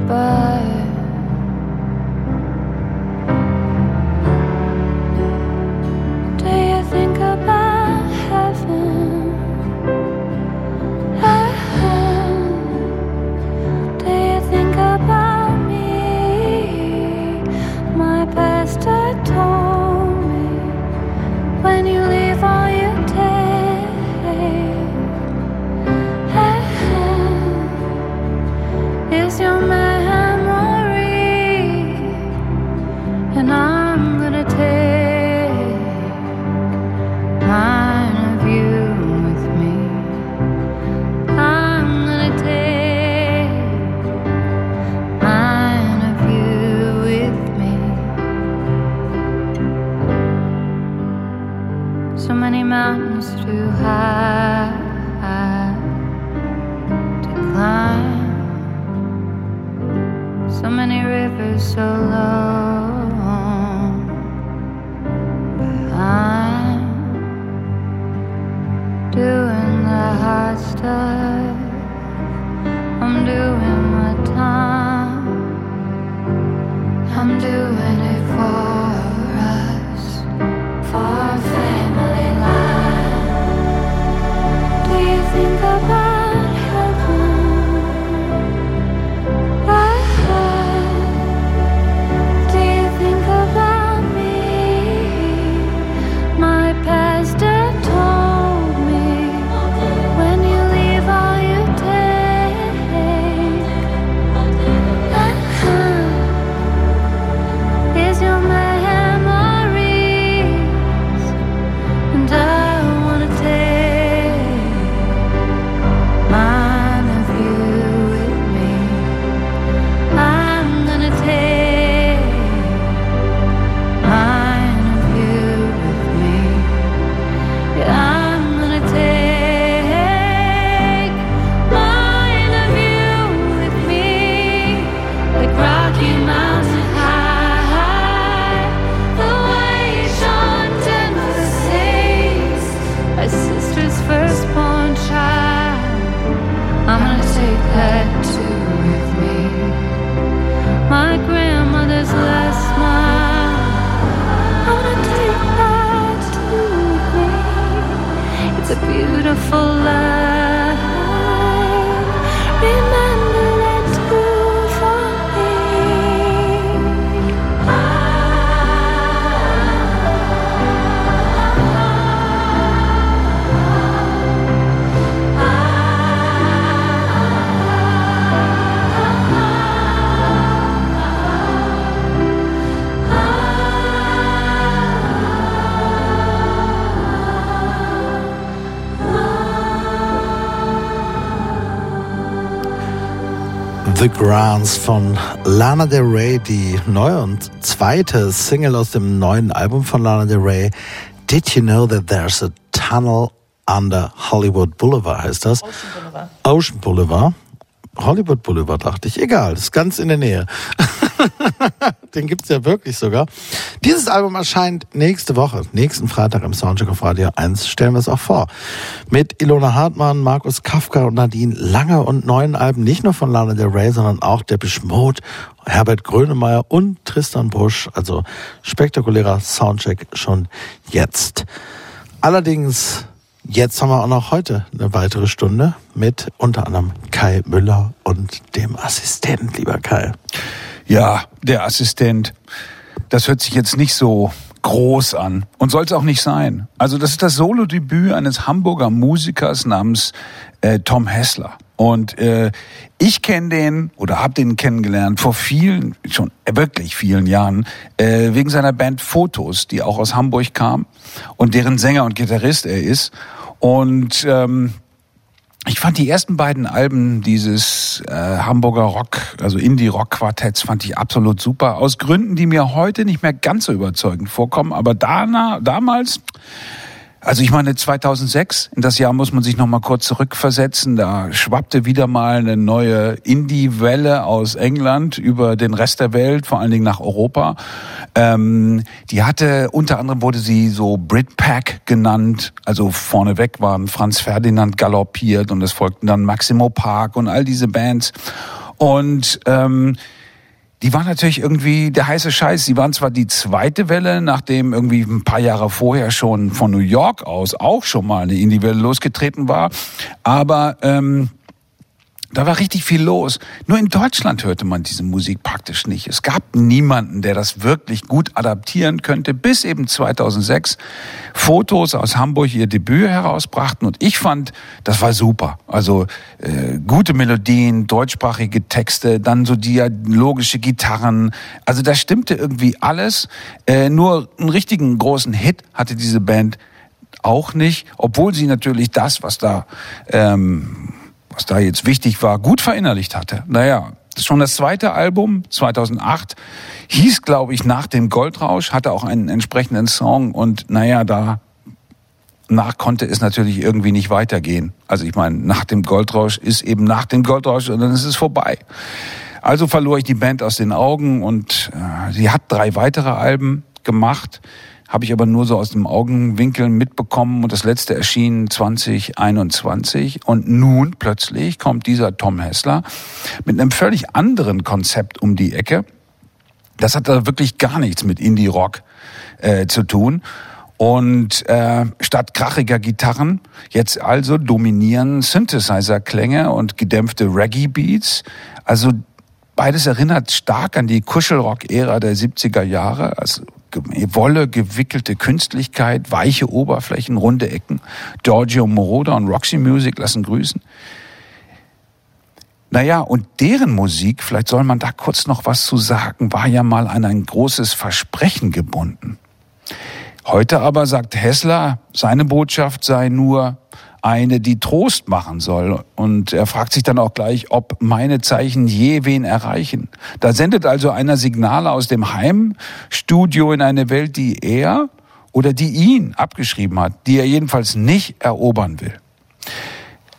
but. Grants von Lana Del Rey, die neue und zweite Single aus dem neuen Album von Lana Del Rey. Did you know that there's a tunnel under Hollywood Boulevard heißt das? Ocean Boulevard. Ocean Boulevard. Hollywood Boulevard, dachte ich. Egal, ist ganz in der Nähe. <laughs> Den gibt's ja wirklich sogar. Dieses Album erscheint nächste Woche, nächsten Freitag im Soundcheck auf Radio 1, stellen wir es auch vor. Mit Ilona Hartmann, Markus Kafka und Nadine Lange und neuen Alben, nicht nur von Lana Del Rey, sondern auch der Mode, Herbert Grönemeyer und Tristan Busch. Also spektakulärer Soundcheck schon jetzt. Allerdings Jetzt haben wir auch noch heute eine weitere Stunde mit unter anderem Kai Müller und dem Assistent, lieber Kai. Ja, der Assistent. Das hört sich jetzt nicht so groß an und soll es auch nicht sein. Also das ist das Solodebüt eines Hamburger Musikers namens äh, Tom Hessler. Und äh, ich kenne den oder habe den kennengelernt vor vielen, schon wirklich vielen Jahren, äh, wegen seiner Band Fotos, die auch aus Hamburg kam und deren Sänger und Gitarrist er ist. Und ähm, ich fand die ersten beiden Alben dieses äh, Hamburger Rock, also Indie-Rock-Quartetts, fand ich absolut super. Aus Gründen, die mir heute nicht mehr ganz so überzeugend vorkommen. Aber dana, damals also ich meine 2006, in das Jahr muss man sich noch mal kurz zurückversetzen, da schwappte wieder mal eine neue Indie-Welle aus England über den Rest der Welt, vor allen Dingen nach Europa. Ähm, die hatte, unter anderem wurde sie so Britpack genannt, also vorneweg waren Franz Ferdinand galoppiert und es folgten dann Maximo Park und all diese Bands. Und ähm, die waren natürlich irgendwie der heiße Scheiß. Sie waren zwar die zweite Welle, nachdem irgendwie ein paar Jahre vorher schon von New York aus auch schon mal eine Indie-Welle losgetreten war, aber ähm, da war richtig viel los. Nur in Deutschland hörte man diese Musik praktisch nicht. Es gab niemanden, der das wirklich gut adaptieren könnte, bis eben 2006 Fotos aus Hamburg ihr Debüt herausbrachten. Und ich fand, das war super. Also äh, gute Melodien, deutschsprachige Texte, dann so dialogische Gitarren. Also da stimmte irgendwie alles. Äh, nur einen richtigen großen Hit hatte diese Band auch nicht, obwohl sie natürlich das, was da ähm, was da jetzt wichtig war, gut verinnerlicht hatte. Naja, schon das zweite Album, 2008, hieß, glaube ich, nach dem Goldrausch, hatte auch einen entsprechenden Song und naja, da nach konnte es natürlich irgendwie nicht weitergehen. Also ich meine, nach dem Goldrausch ist eben nach dem Goldrausch und dann ist es vorbei. Also verlor ich die Band aus den Augen und äh, sie hat drei weitere Alben gemacht habe ich aber nur so aus dem Augenwinkel mitbekommen und das letzte erschien 2021 und nun plötzlich kommt dieser Tom Hessler mit einem völlig anderen Konzept um die Ecke. Das hat da wirklich gar nichts mit Indie-Rock äh, zu tun. Und äh, statt krachiger Gitarren jetzt also dominieren Synthesizer-Klänge und gedämpfte Reggae-Beats. Also beides erinnert stark an die Kuschelrock-Ära der 70er Jahre. Also Wolle gewickelte Künstlichkeit, weiche Oberflächen, runde Ecken. Giorgio Moroder und Roxy Music lassen grüßen. Naja, und deren Musik, vielleicht soll man da kurz noch was zu sagen, war ja mal an ein großes Versprechen gebunden. Heute aber sagt Hessler, seine Botschaft sei nur, eine, die Trost machen soll. Und er fragt sich dann auch gleich, ob meine Zeichen je wen erreichen. Da sendet also einer Signale aus dem Heimstudio in eine Welt, die er oder die ihn abgeschrieben hat, die er jedenfalls nicht erobern will.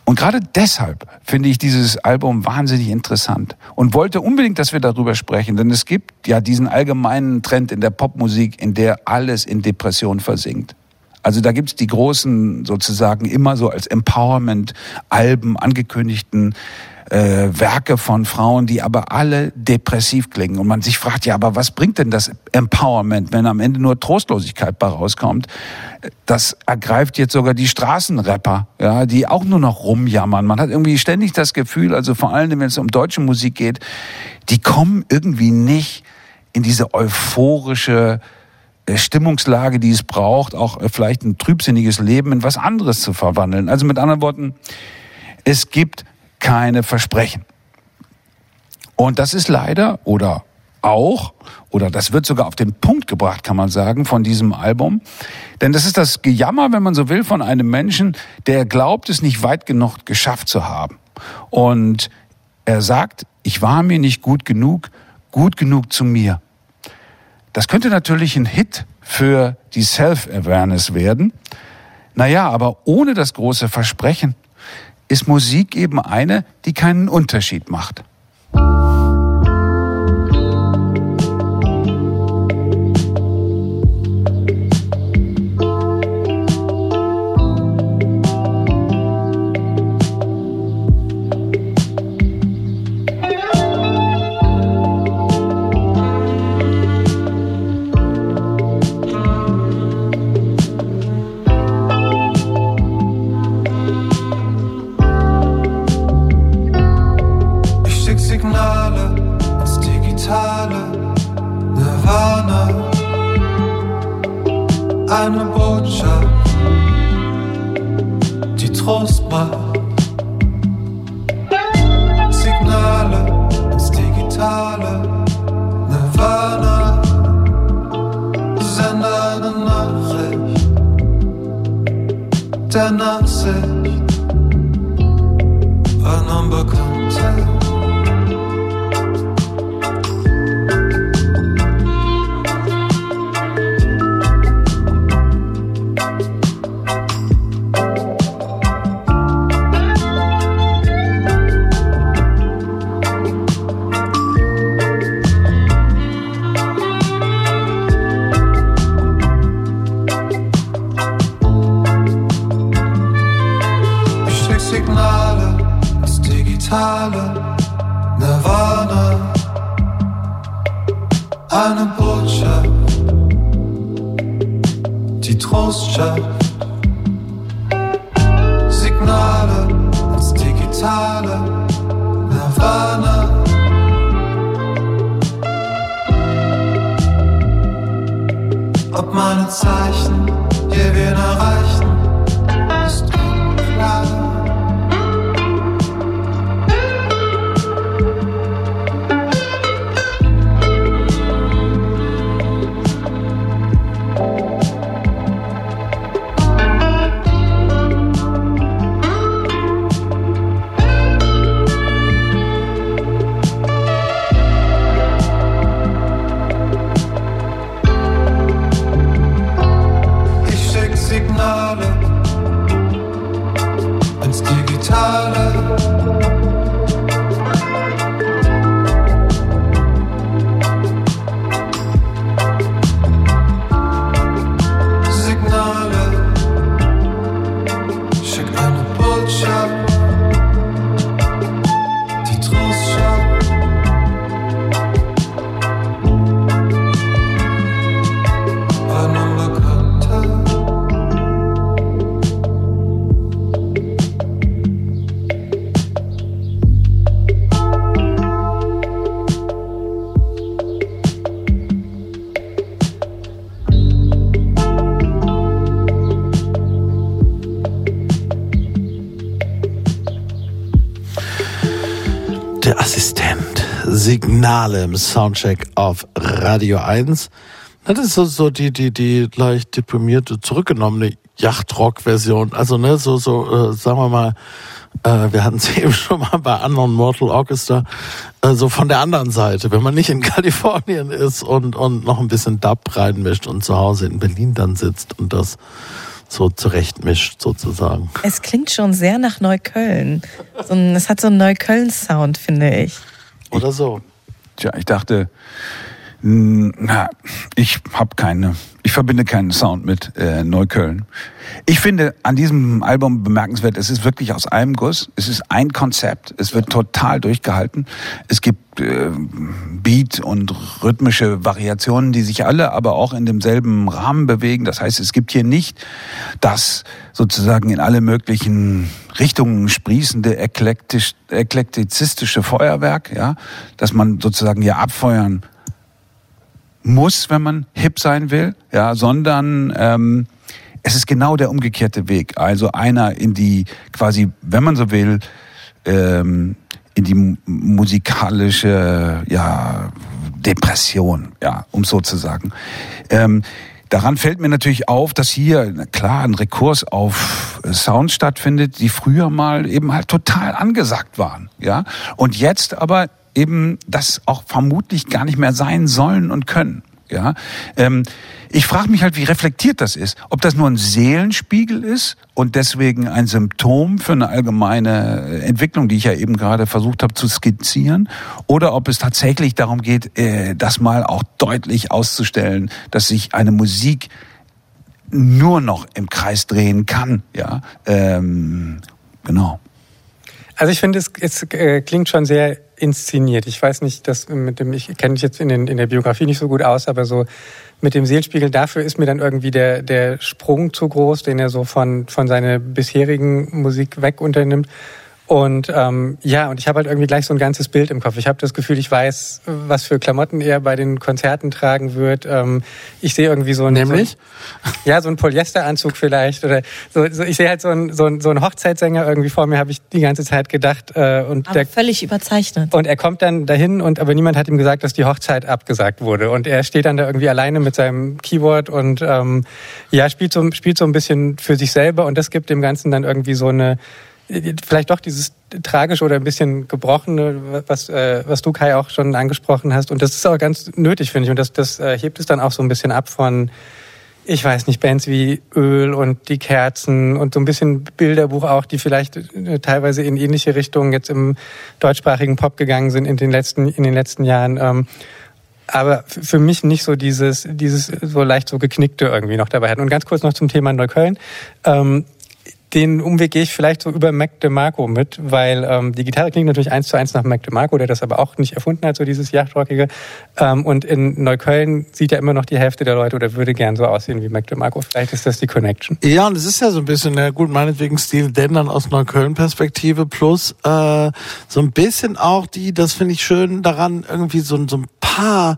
Und gerade deshalb finde ich dieses Album wahnsinnig interessant und wollte unbedingt, dass wir darüber sprechen, denn es gibt ja diesen allgemeinen Trend in der Popmusik, in der alles in Depression versinkt. Also da gibt's die großen sozusagen immer so als Empowerment-Alben angekündigten äh, Werke von Frauen, die aber alle depressiv klingen. Und man sich fragt, ja, aber was bringt denn das Empowerment, wenn am Ende nur Trostlosigkeit bei rauskommt? Das ergreift jetzt sogar die Straßenrapper, ja, die auch nur noch rumjammern. Man hat irgendwie ständig das Gefühl, also vor allem, wenn es um deutsche Musik geht, die kommen irgendwie nicht in diese euphorische Stimmungslage, die es braucht, auch äh, vielleicht ein trübsinniges Leben in was anderes zu verwandeln. Also mit anderen Worten, es gibt keine Versprechen. Und das ist leider oder auch, oder das wird sogar auf den Punkt gebracht, kann man sagen, von diesem Album. Denn das ist das Gejammer, wenn man so will, von einem Menschen, der glaubt, es nicht weit genug geschafft zu haben. Und er sagt, ich war mir nicht gut genug, gut genug zu mir. Das könnte natürlich ein Hit für die Self-Awareness werden. Naja, aber ohne das große Versprechen ist Musik eben eine, die keinen Unterschied macht. Meine Zeichen Signale im Soundcheck auf Radio 1. Das ist so, so die, die, die leicht deprimierte, zurückgenommene Yachtrock-Version. Also, ne, so, so, äh, sagen wir mal, äh, wir hatten es <laughs> eben schon mal bei anderen Mortal Orchestra, äh, so von der anderen Seite, wenn man nicht in <laughs> Kalifornien ist und, und noch ein bisschen Dub reinmischt und zu Hause in Berlin dann sitzt und das so zurechtmischt, sozusagen. Es klingt schon sehr nach Neukölln. So ein, es hat so einen Neukölln-Sound, finde ich. Oder so. Tja, ich dachte, na, ich habe keine, ich verbinde keinen Sound mit äh, Neukölln. Ich finde an diesem Album bemerkenswert, es ist wirklich aus einem Guss. Es ist ein Konzept. Es wird total durchgehalten. Es gibt äh, Beat und rhythmische Variationen, die sich alle aber auch in demselben Rahmen bewegen. Das heißt, es gibt hier nicht das sozusagen in alle möglichen Richtungen sprießende eklektisch, eklektizistische Feuerwerk, ja, dass man sozusagen hier abfeuern muss, wenn man hip sein will, ja, sondern ähm, es ist genau der umgekehrte Weg. Also einer in die quasi, wenn man so will, ähm, in die mu- musikalische ja, Depression, ja, um so zu sagen. Ähm, daran fällt mir natürlich auf, dass hier klar ein Rekurs auf Sound stattfindet, die früher mal eben halt total angesagt waren, ja, und jetzt aber eben das auch vermutlich gar nicht mehr sein sollen und können. Ja, ähm, ich frage mich halt, wie reflektiert das ist. Ob das nur ein Seelenspiegel ist und deswegen ein Symptom für eine allgemeine Entwicklung, die ich ja eben gerade versucht habe zu skizzieren, oder ob es tatsächlich darum geht, äh, das mal auch deutlich auszustellen, dass sich eine Musik nur noch im Kreis drehen kann. Ja, ähm, genau. Also ich finde, es, es äh, klingt schon sehr inszeniert. Ich weiß nicht, dass mit dem, ich kenne mich jetzt in, den, in der Biografie nicht so gut aus, aber so mit dem Seelspiegel, dafür ist mir dann irgendwie der, der Sprung zu groß, den er so von, von seiner bisherigen Musik weg unternimmt. Und ähm, ja, und ich habe halt irgendwie gleich so ein ganzes Bild im Kopf. Ich habe das Gefühl, ich weiß, was für Klamotten er bei den Konzerten tragen wird. Ähm, ich sehe irgendwie so ein Nämlich? So, ja, so ein Polyesteranzug vielleicht oder so. so ich sehe halt so einen so ein, so ein Hochzeitssänger irgendwie vor mir, habe ich die ganze Zeit gedacht. Äh, und Aber der, völlig überzeichnet. und er kommt dann dahin und aber niemand hat ihm gesagt, dass die Hochzeit abgesagt wurde. Und er steht dann da irgendwie alleine mit seinem Keyboard und ähm, ja, spielt so, spielt so ein bisschen für sich selber und das gibt dem Ganzen dann irgendwie so eine vielleicht doch dieses tragische oder ein bisschen gebrochene, was, äh, was du Kai auch schon angesprochen hast. Und das ist auch ganz nötig, finde ich. Und das, das äh, hebt es dann auch so ein bisschen ab von, ich weiß nicht, Bands wie Öl und die Kerzen und so ein bisschen Bilderbuch auch, die vielleicht äh, teilweise in ähnliche Richtungen jetzt im deutschsprachigen Pop gegangen sind in den letzten, in den letzten Jahren. Ähm, aber für mich nicht so dieses, dieses so leicht so geknickte irgendwie noch dabei hat. Und ganz kurz noch zum Thema Neukölln. Ähm, den Umweg gehe ich vielleicht so über Mac DeMarco mit, weil ähm, die Gitarre klingt natürlich eins zu eins nach Mac DeMarco, der das aber auch nicht erfunden hat, so dieses Yachtrockige. Ähm, und in Neukölln sieht ja immer noch die Hälfte der Leute oder würde gern so aussehen wie Mac DeMarco. Vielleicht ist das die Connection. Ja, und es ist ja so ein bisschen, na gut, meinetwegen Stil denn dann aus Neukölln-Perspektive plus äh, so ein bisschen auch die, das finde ich schön daran, irgendwie so, so ein paar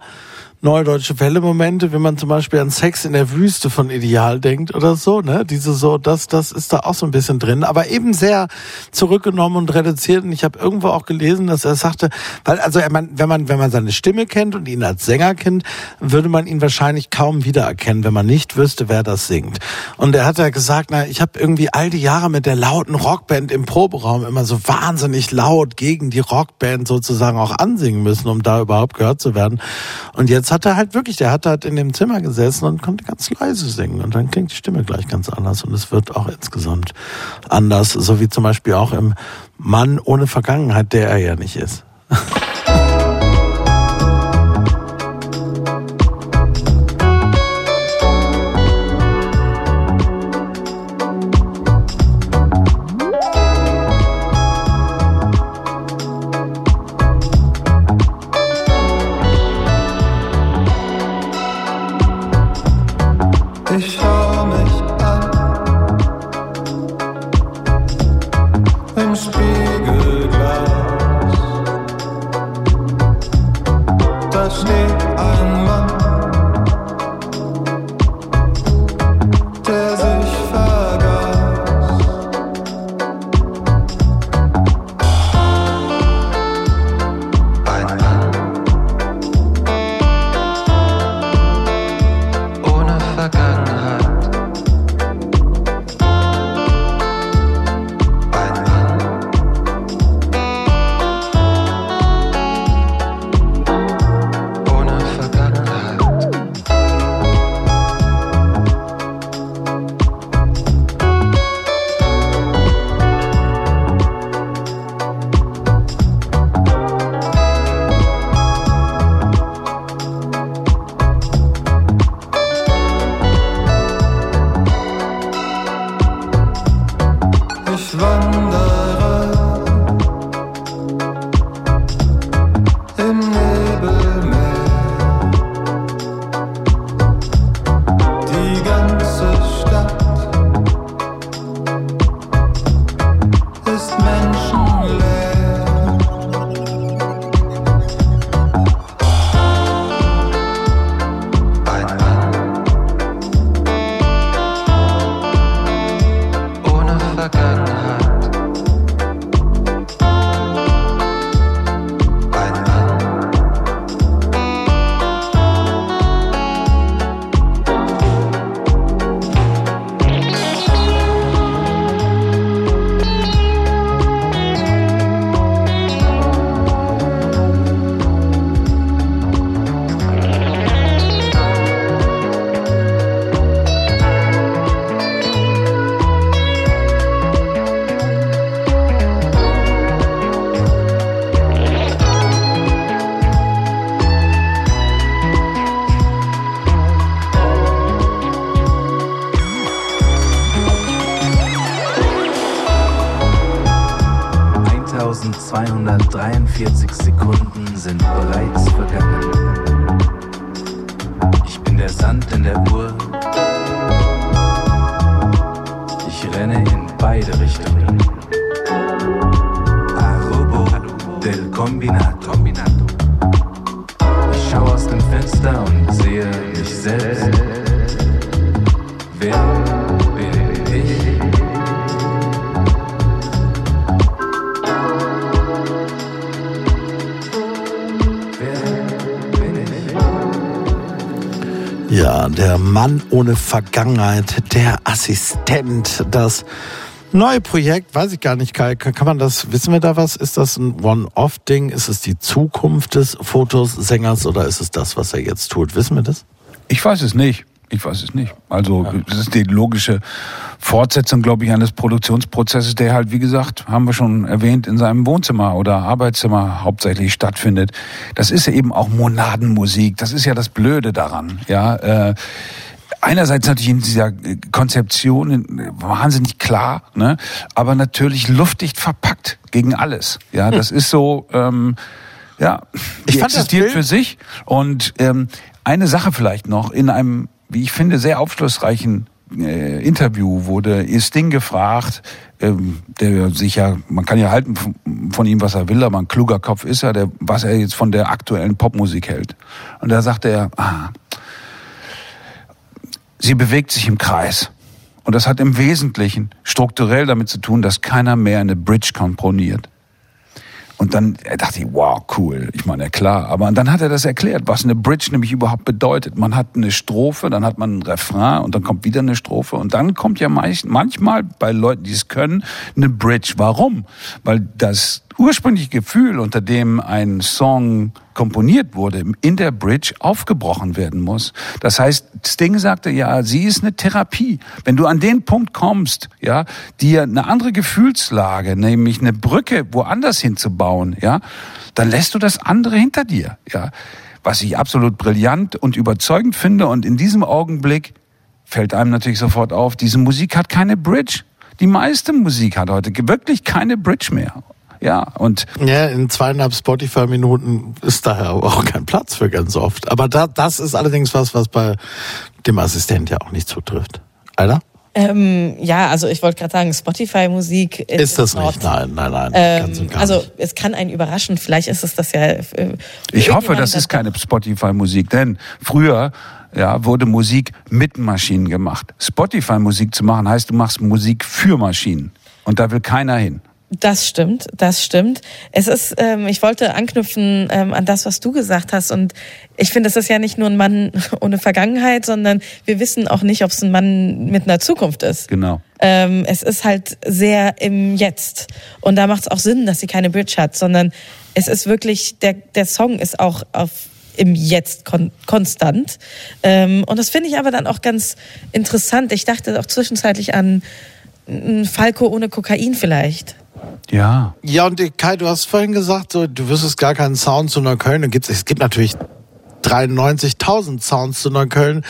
neudeutsche Welle-Momente, wenn man zum Beispiel an Sex in der Wüste von Ideal denkt oder so, ne? Diese so, das, das ist da auch so ein bisschen drin, aber eben sehr zurückgenommen und reduziert. Und ich habe irgendwo auch gelesen, dass er sagte, weil also er man, wenn man wenn man seine Stimme kennt und ihn als Sänger kennt, würde man ihn wahrscheinlich kaum wiedererkennen, wenn man nicht wüsste, wer das singt. Und er hat ja gesagt, na, ich habe irgendwie all die Jahre mit der lauten Rockband im Proberaum immer so wahnsinnig laut gegen die Rockband sozusagen auch ansingen müssen, um da überhaupt gehört zu werden. Und jetzt hat er halt wirklich, der hat halt in dem Zimmer gesessen und konnte ganz leise singen und dann klingt die Stimme gleich ganz anders und es wird auch insgesamt anders, so wie zum Beispiel auch im Mann ohne Vergangenheit, der er ja nicht ist. <laughs> ohne Vergangenheit, der Assistent, das neue Projekt, weiß ich gar nicht, Kai, kann man das, wissen wir da was? Ist das ein One-Off-Ding? Ist es die Zukunft des Fotosängers oder ist es das, was er jetzt tut? Wissen wir das? Ich weiß es nicht. Ich weiß es nicht. Also es ist die logische Fortsetzung, glaube ich, eines Produktionsprozesses, der halt, wie gesagt, haben wir schon erwähnt, in seinem Wohnzimmer oder Arbeitszimmer hauptsächlich stattfindet. Das ist ja eben auch Monadenmusik. Das ist ja das Blöde daran. Ja. Äh, einerseits natürlich in dieser äh, Konzeption äh, wahnsinnig klar, ne? aber natürlich luftdicht verpackt gegen alles. Ja, das ist so. Ähm, ja, die fand das existiert Bild- für sich. Und ähm, eine Sache vielleicht noch, in einem, wie ich finde, sehr aufschlussreichen äh, Interview wurde Sting gefragt, ähm, der sich ja, man kann ja halten von, von ihm, was er will, aber ein kluger Kopf ist er, der, was er jetzt von der aktuellen Popmusik hält. Und da sagte er, ah, sie bewegt sich im Kreis. Und das hat im Wesentlichen strukturell damit zu tun, dass keiner mehr eine Bridge komponiert. Und dann dachte ich, wow, cool. Ich meine, klar. Aber dann hat er das erklärt, was eine Bridge nämlich überhaupt bedeutet. Man hat eine Strophe, dann hat man ein Refrain und dann kommt wieder eine Strophe. Und dann kommt ja manchmal bei Leuten, die es können, eine Bridge. Warum? Weil das ursprüngliche Gefühl, unter dem ein Song komponiert wurde, in der Bridge aufgebrochen werden muss. Das heißt, Sting sagte, ja, sie ist eine Therapie. Wenn du an den Punkt kommst, ja, dir eine andere Gefühlslage, nämlich eine Brücke woanders hinzubauen, ja, dann lässt du das andere hinter dir, ja. Was ich absolut brillant und überzeugend finde und in diesem Augenblick fällt einem natürlich sofort auf, diese Musik hat keine Bridge. Die meiste Musik hat heute wirklich keine Bridge mehr. Ja, und Ja, in zweieinhalb Spotify-Minuten ist daher auch kein Platz für ganz oft. Aber da, das ist allerdings was, was bei dem Assistent ja auch nicht zutrifft. Alter? Ähm, ja, also ich wollte gerade sagen, Spotify-Musik Ist das not- nicht? Nein, nein, nein. Ähm, also nicht. es kann einen überraschen, vielleicht ist es das ja. äh, Ich hoffe, das ist keine Spotify-Musik, denn früher ja, wurde Musik mit Maschinen gemacht. Spotify-Musik zu machen heißt, du machst Musik für Maschinen. Und da will keiner hin. Das stimmt, das stimmt. Es ist, ähm, ich wollte anknüpfen ähm, an das, was du gesagt hast. Und ich finde, es ist ja nicht nur ein Mann <laughs> ohne Vergangenheit, sondern wir wissen auch nicht, ob es ein Mann mit einer Zukunft ist. Genau. Ähm, es ist halt sehr im Jetzt. Und da macht es auch Sinn, dass sie keine Bridge hat, sondern es ist wirklich, der, der Song ist auch auf im Jetzt kon konstant. Ähm, und das finde ich aber dann auch ganz interessant. Ich dachte auch zwischenzeitlich an mm, Falco ohne Kokain vielleicht. Ja. Ja, und Kai, du hast vorhin gesagt, du wüsstest gar keinen Sound zu Neukölln. Es gibt natürlich 93.000 Sounds zu Neukölln,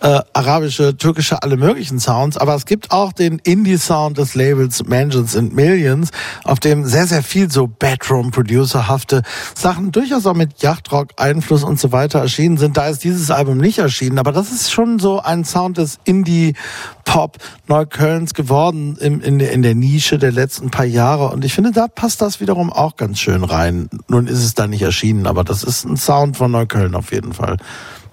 äh, arabische, türkische, alle möglichen Sounds. Aber es gibt auch den Indie-Sound des Labels Mansions and Millions, auf dem sehr, sehr viel so Bedroom-Producerhafte Sachen durchaus auch mit Yachtrock-Einfluss und so weiter erschienen sind. Da ist dieses Album nicht erschienen, aber das ist schon so ein Sound des Indie-Pop Neuköllns geworden in, der- in der Nische der letzten paar Jahre. Und ich finde, da passt das wiederum auch ganz schön rein. Nun ist es da nicht erschienen, aber das ist ein Sound von Neukölln auf jeden Fall.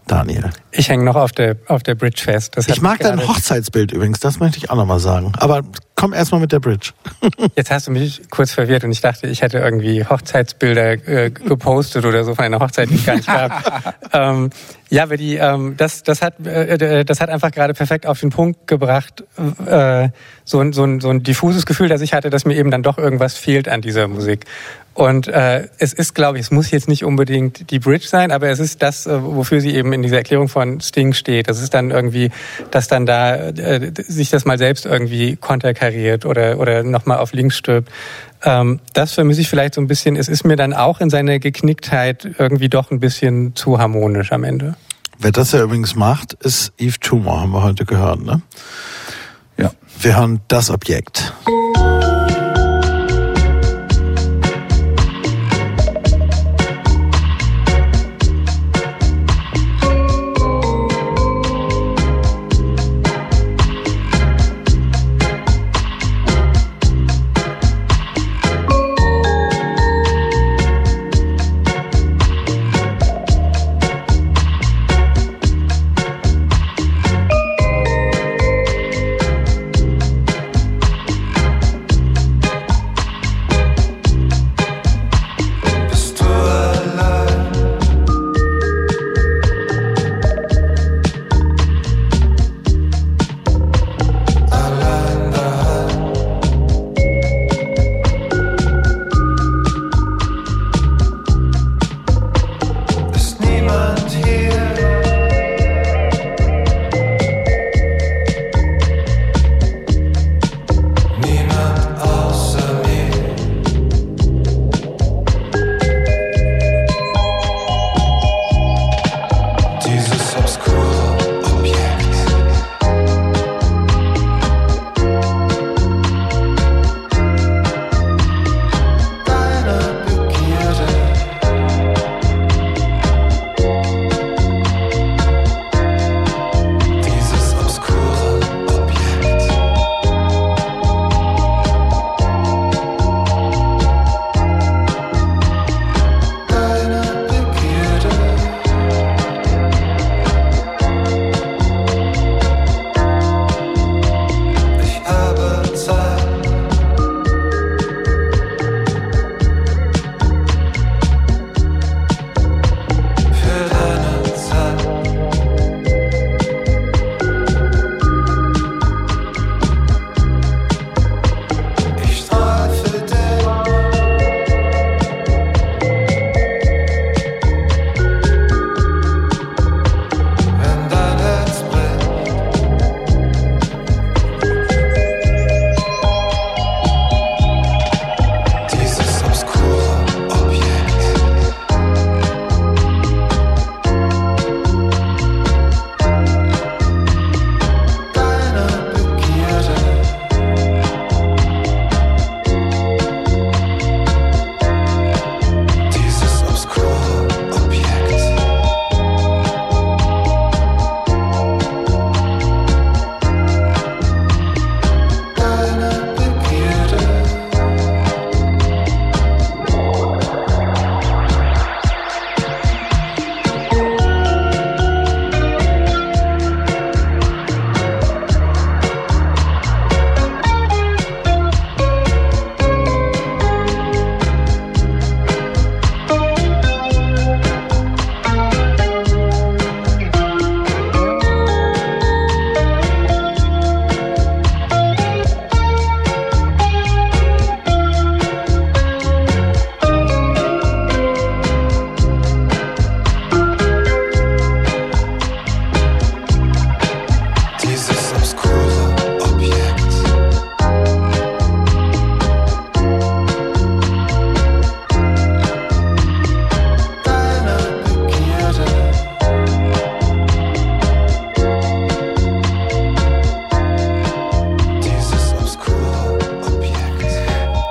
Daniel. Ich hänge noch auf der, auf der Bridge fest. Das Ich mag dein Hochzeitsbild übrigens, das möchte ich auch nochmal sagen. Aber komm erstmal mit der Bridge. <laughs> Jetzt hast du mich kurz verwirrt und ich dachte, ich hätte irgendwie Hochzeitsbilder äh, gepostet oder so von einer Hochzeit, die es gar nicht gab. <laughs> ähm, ja, aber die, ähm, das, das, hat, äh, das hat einfach gerade perfekt auf den Punkt gebracht, äh, so, ein, so, ein, so ein diffuses Gefühl, das ich hatte, dass mir eben dann doch irgendwas fehlt an dieser Musik. Und äh, es ist, glaube ich, es muss jetzt nicht unbedingt die Bridge sein, aber es ist das, äh, wofür sie eben in dieser Erklärung von Sting steht. Das ist dann irgendwie, dass dann da äh, sich das mal selbst irgendwie konterkariert oder, oder nochmal auf links stirbt. Ähm, das vermisse ich vielleicht so ein bisschen. Es ist mir dann auch in seiner Geknicktheit irgendwie doch ein bisschen zu harmonisch am Ende. Wer das ja übrigens macht, ist Yves Tumor, haben wir heute gehört, ne? Ja. Wir hören das Objekt.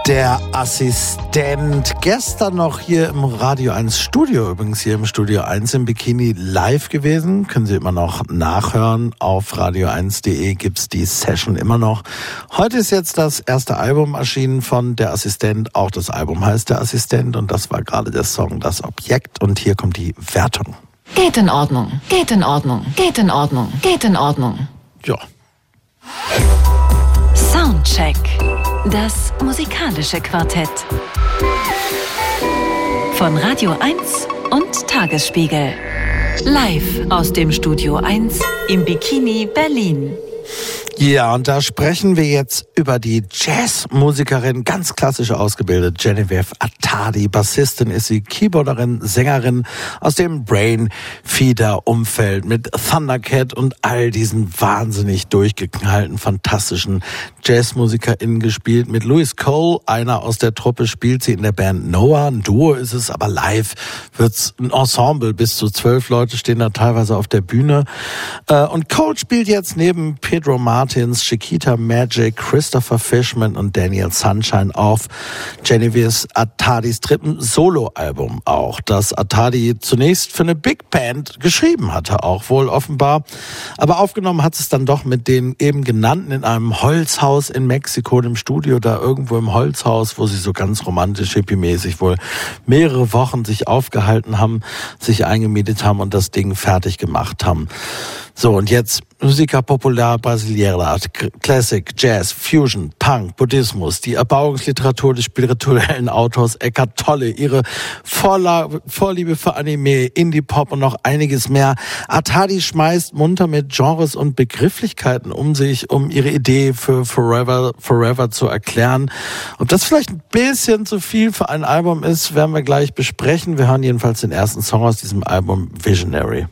Der Assistent. Gestern noch hier im Radio 1 Studio, übrigens hier im Studio 1 im Bikini live gewesen. Können Sie immer noch nachhören. Auf radio1.de gibt's die Session immer noch. Heute ist jetzt das erste Album erschienen von Der Assistent. Auch das Album heißt Der Assistent und das war gerade der Song Das Objekt. Und hier kommt die Wertung. Geht in Ordnung, geht in Ordnung, geht in Ordnung, geht in Ordnung. Ja. Soundcheck. Das musikalische Quartett. Von Radio 1 und Tagesspiegel. Live aus dem Studio 1 im Bikini Berlin. Ja, und da sprechen wir jetzt über die Jazzmusikerin, ganz klassisch ausgebildet, Genevieve Attadi. Bassistin ist sie, Keyboarderin, Sängerin aus dem Brain Feeder Umfeld mit Thundercat und all diesen wahnsinnig durchgeknallten, fantastischen JazzmusikerInnen gespielt. Mit Louis Cole, einer aus der Truppe, spielt sie in der Band Noah. Ein Duo ist es, aber live wird's ein Ensemble. Bis zu zwölf Leute stehen da teilweise auf der Bühne. Äh, Und Cole spielt jetzt neben Pedro Martins, Chiquita Magic, Christopher Fishman und Daniel Sunshine auf Genevieve's Attadis dritten Soloalbum auch, das Attadi zunächst für eine Big Band geschrieben hatte, auch wohl offenbar. Aber aufgenommen hat es dann doch mit den eben genannten in einem Holzhaus in Mexiko, dem Studio da irgendwo im Holzhaus, wo sie so ganz romantisch, hippie-mäßig wohl mehrere Wochen sich aufgehalten haben, sich eingemietet haben und das Ding fertig gemacht haben. So, und jetzt Musica Popular Brasileira, K- Classic, Jazz, Fusion, Punk, Buddhismus, die Erbauungsliteratur des spirituellen <laughs> Autors Eckhart Tolle, ihre Vorla Vorliebe für Anime, Indie-Pop und noch einiges mehr. Atadi schmeißt munter mit Genres und Begrifflichkeiten um sich, um ihre Idee für Forever, Forever zu erklären. Ob das vielleicht ein bisschen zu viel für ein Album ist, werden wir gleich besprechen. Wir hören jedenfalls den ersten Song aus diesem Album, Visionary.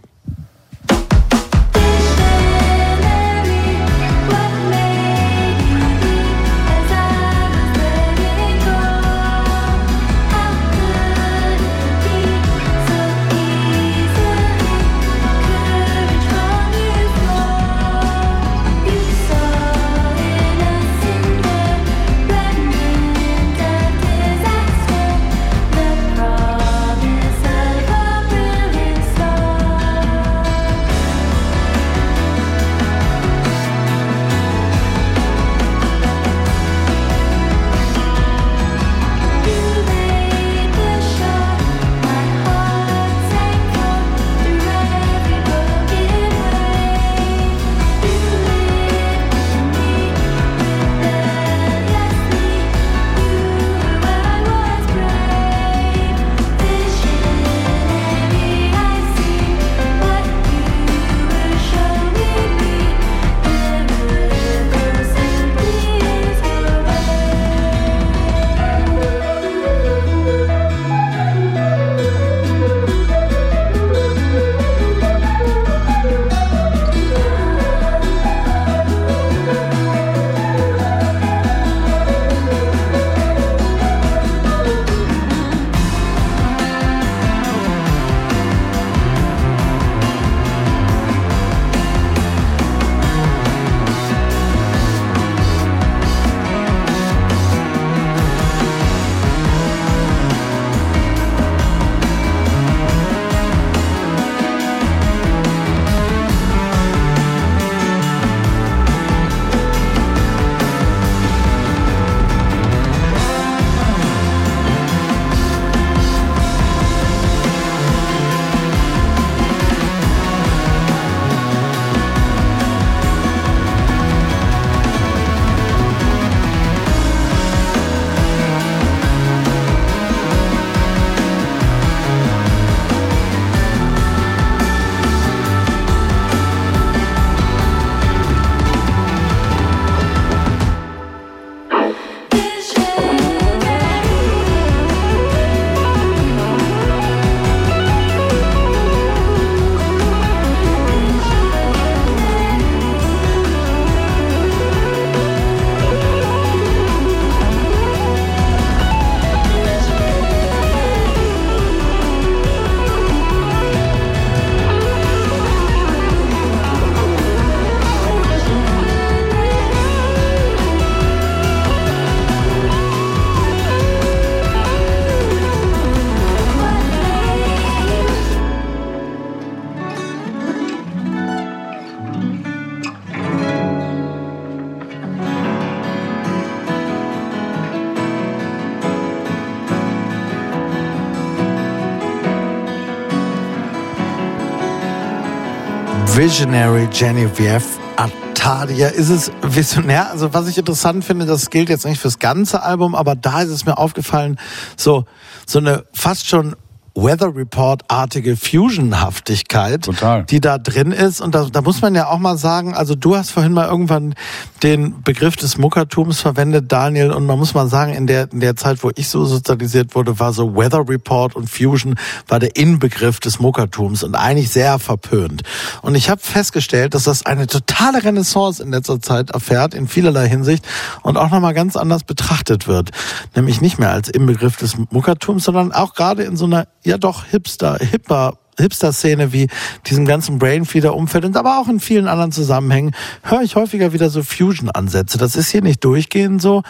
Visionary Genevieve Atadia. Ist es visionär? Also was ich interessant finde, das gilt jetzt nicht fürs ganze Album, aber da ist es mir aufgefallen, so, so eine fast schon Weather Report-artige Fusion-Haftigkeit, Total. die da drin ist. Und da, da muss man ja auch mal sagen, also du hast vorhin mal irgendwann den Begriff des Muckertums verwendet, Daniel, und man muss mal sagen, in der, in der Zeit, wo ich so sozialisiert wurde, war so Weather Report und Fusion war der Inbegriff des Muckertums und eigentlich sehr verpönt. Und ich habe festgestellt, dass das eine totale Renaissance in letzter Zeit erfährt, in vielerlei Hinsicht, und auch nochmal ganz anders betrachtet wird. Nämlich nicht mehr als Inbegriff des Muckertums, sondern auch gerade in so einer, ja doch, hipster, hipper, Hipster-Szene wie diesem ganzen Brainfeeder-Umfeld und aber auch in vielen anderen Zusammenhängen höre ich häufiger wieder so Fusion-Ansätze. Das ist hier nicht durchgehend so,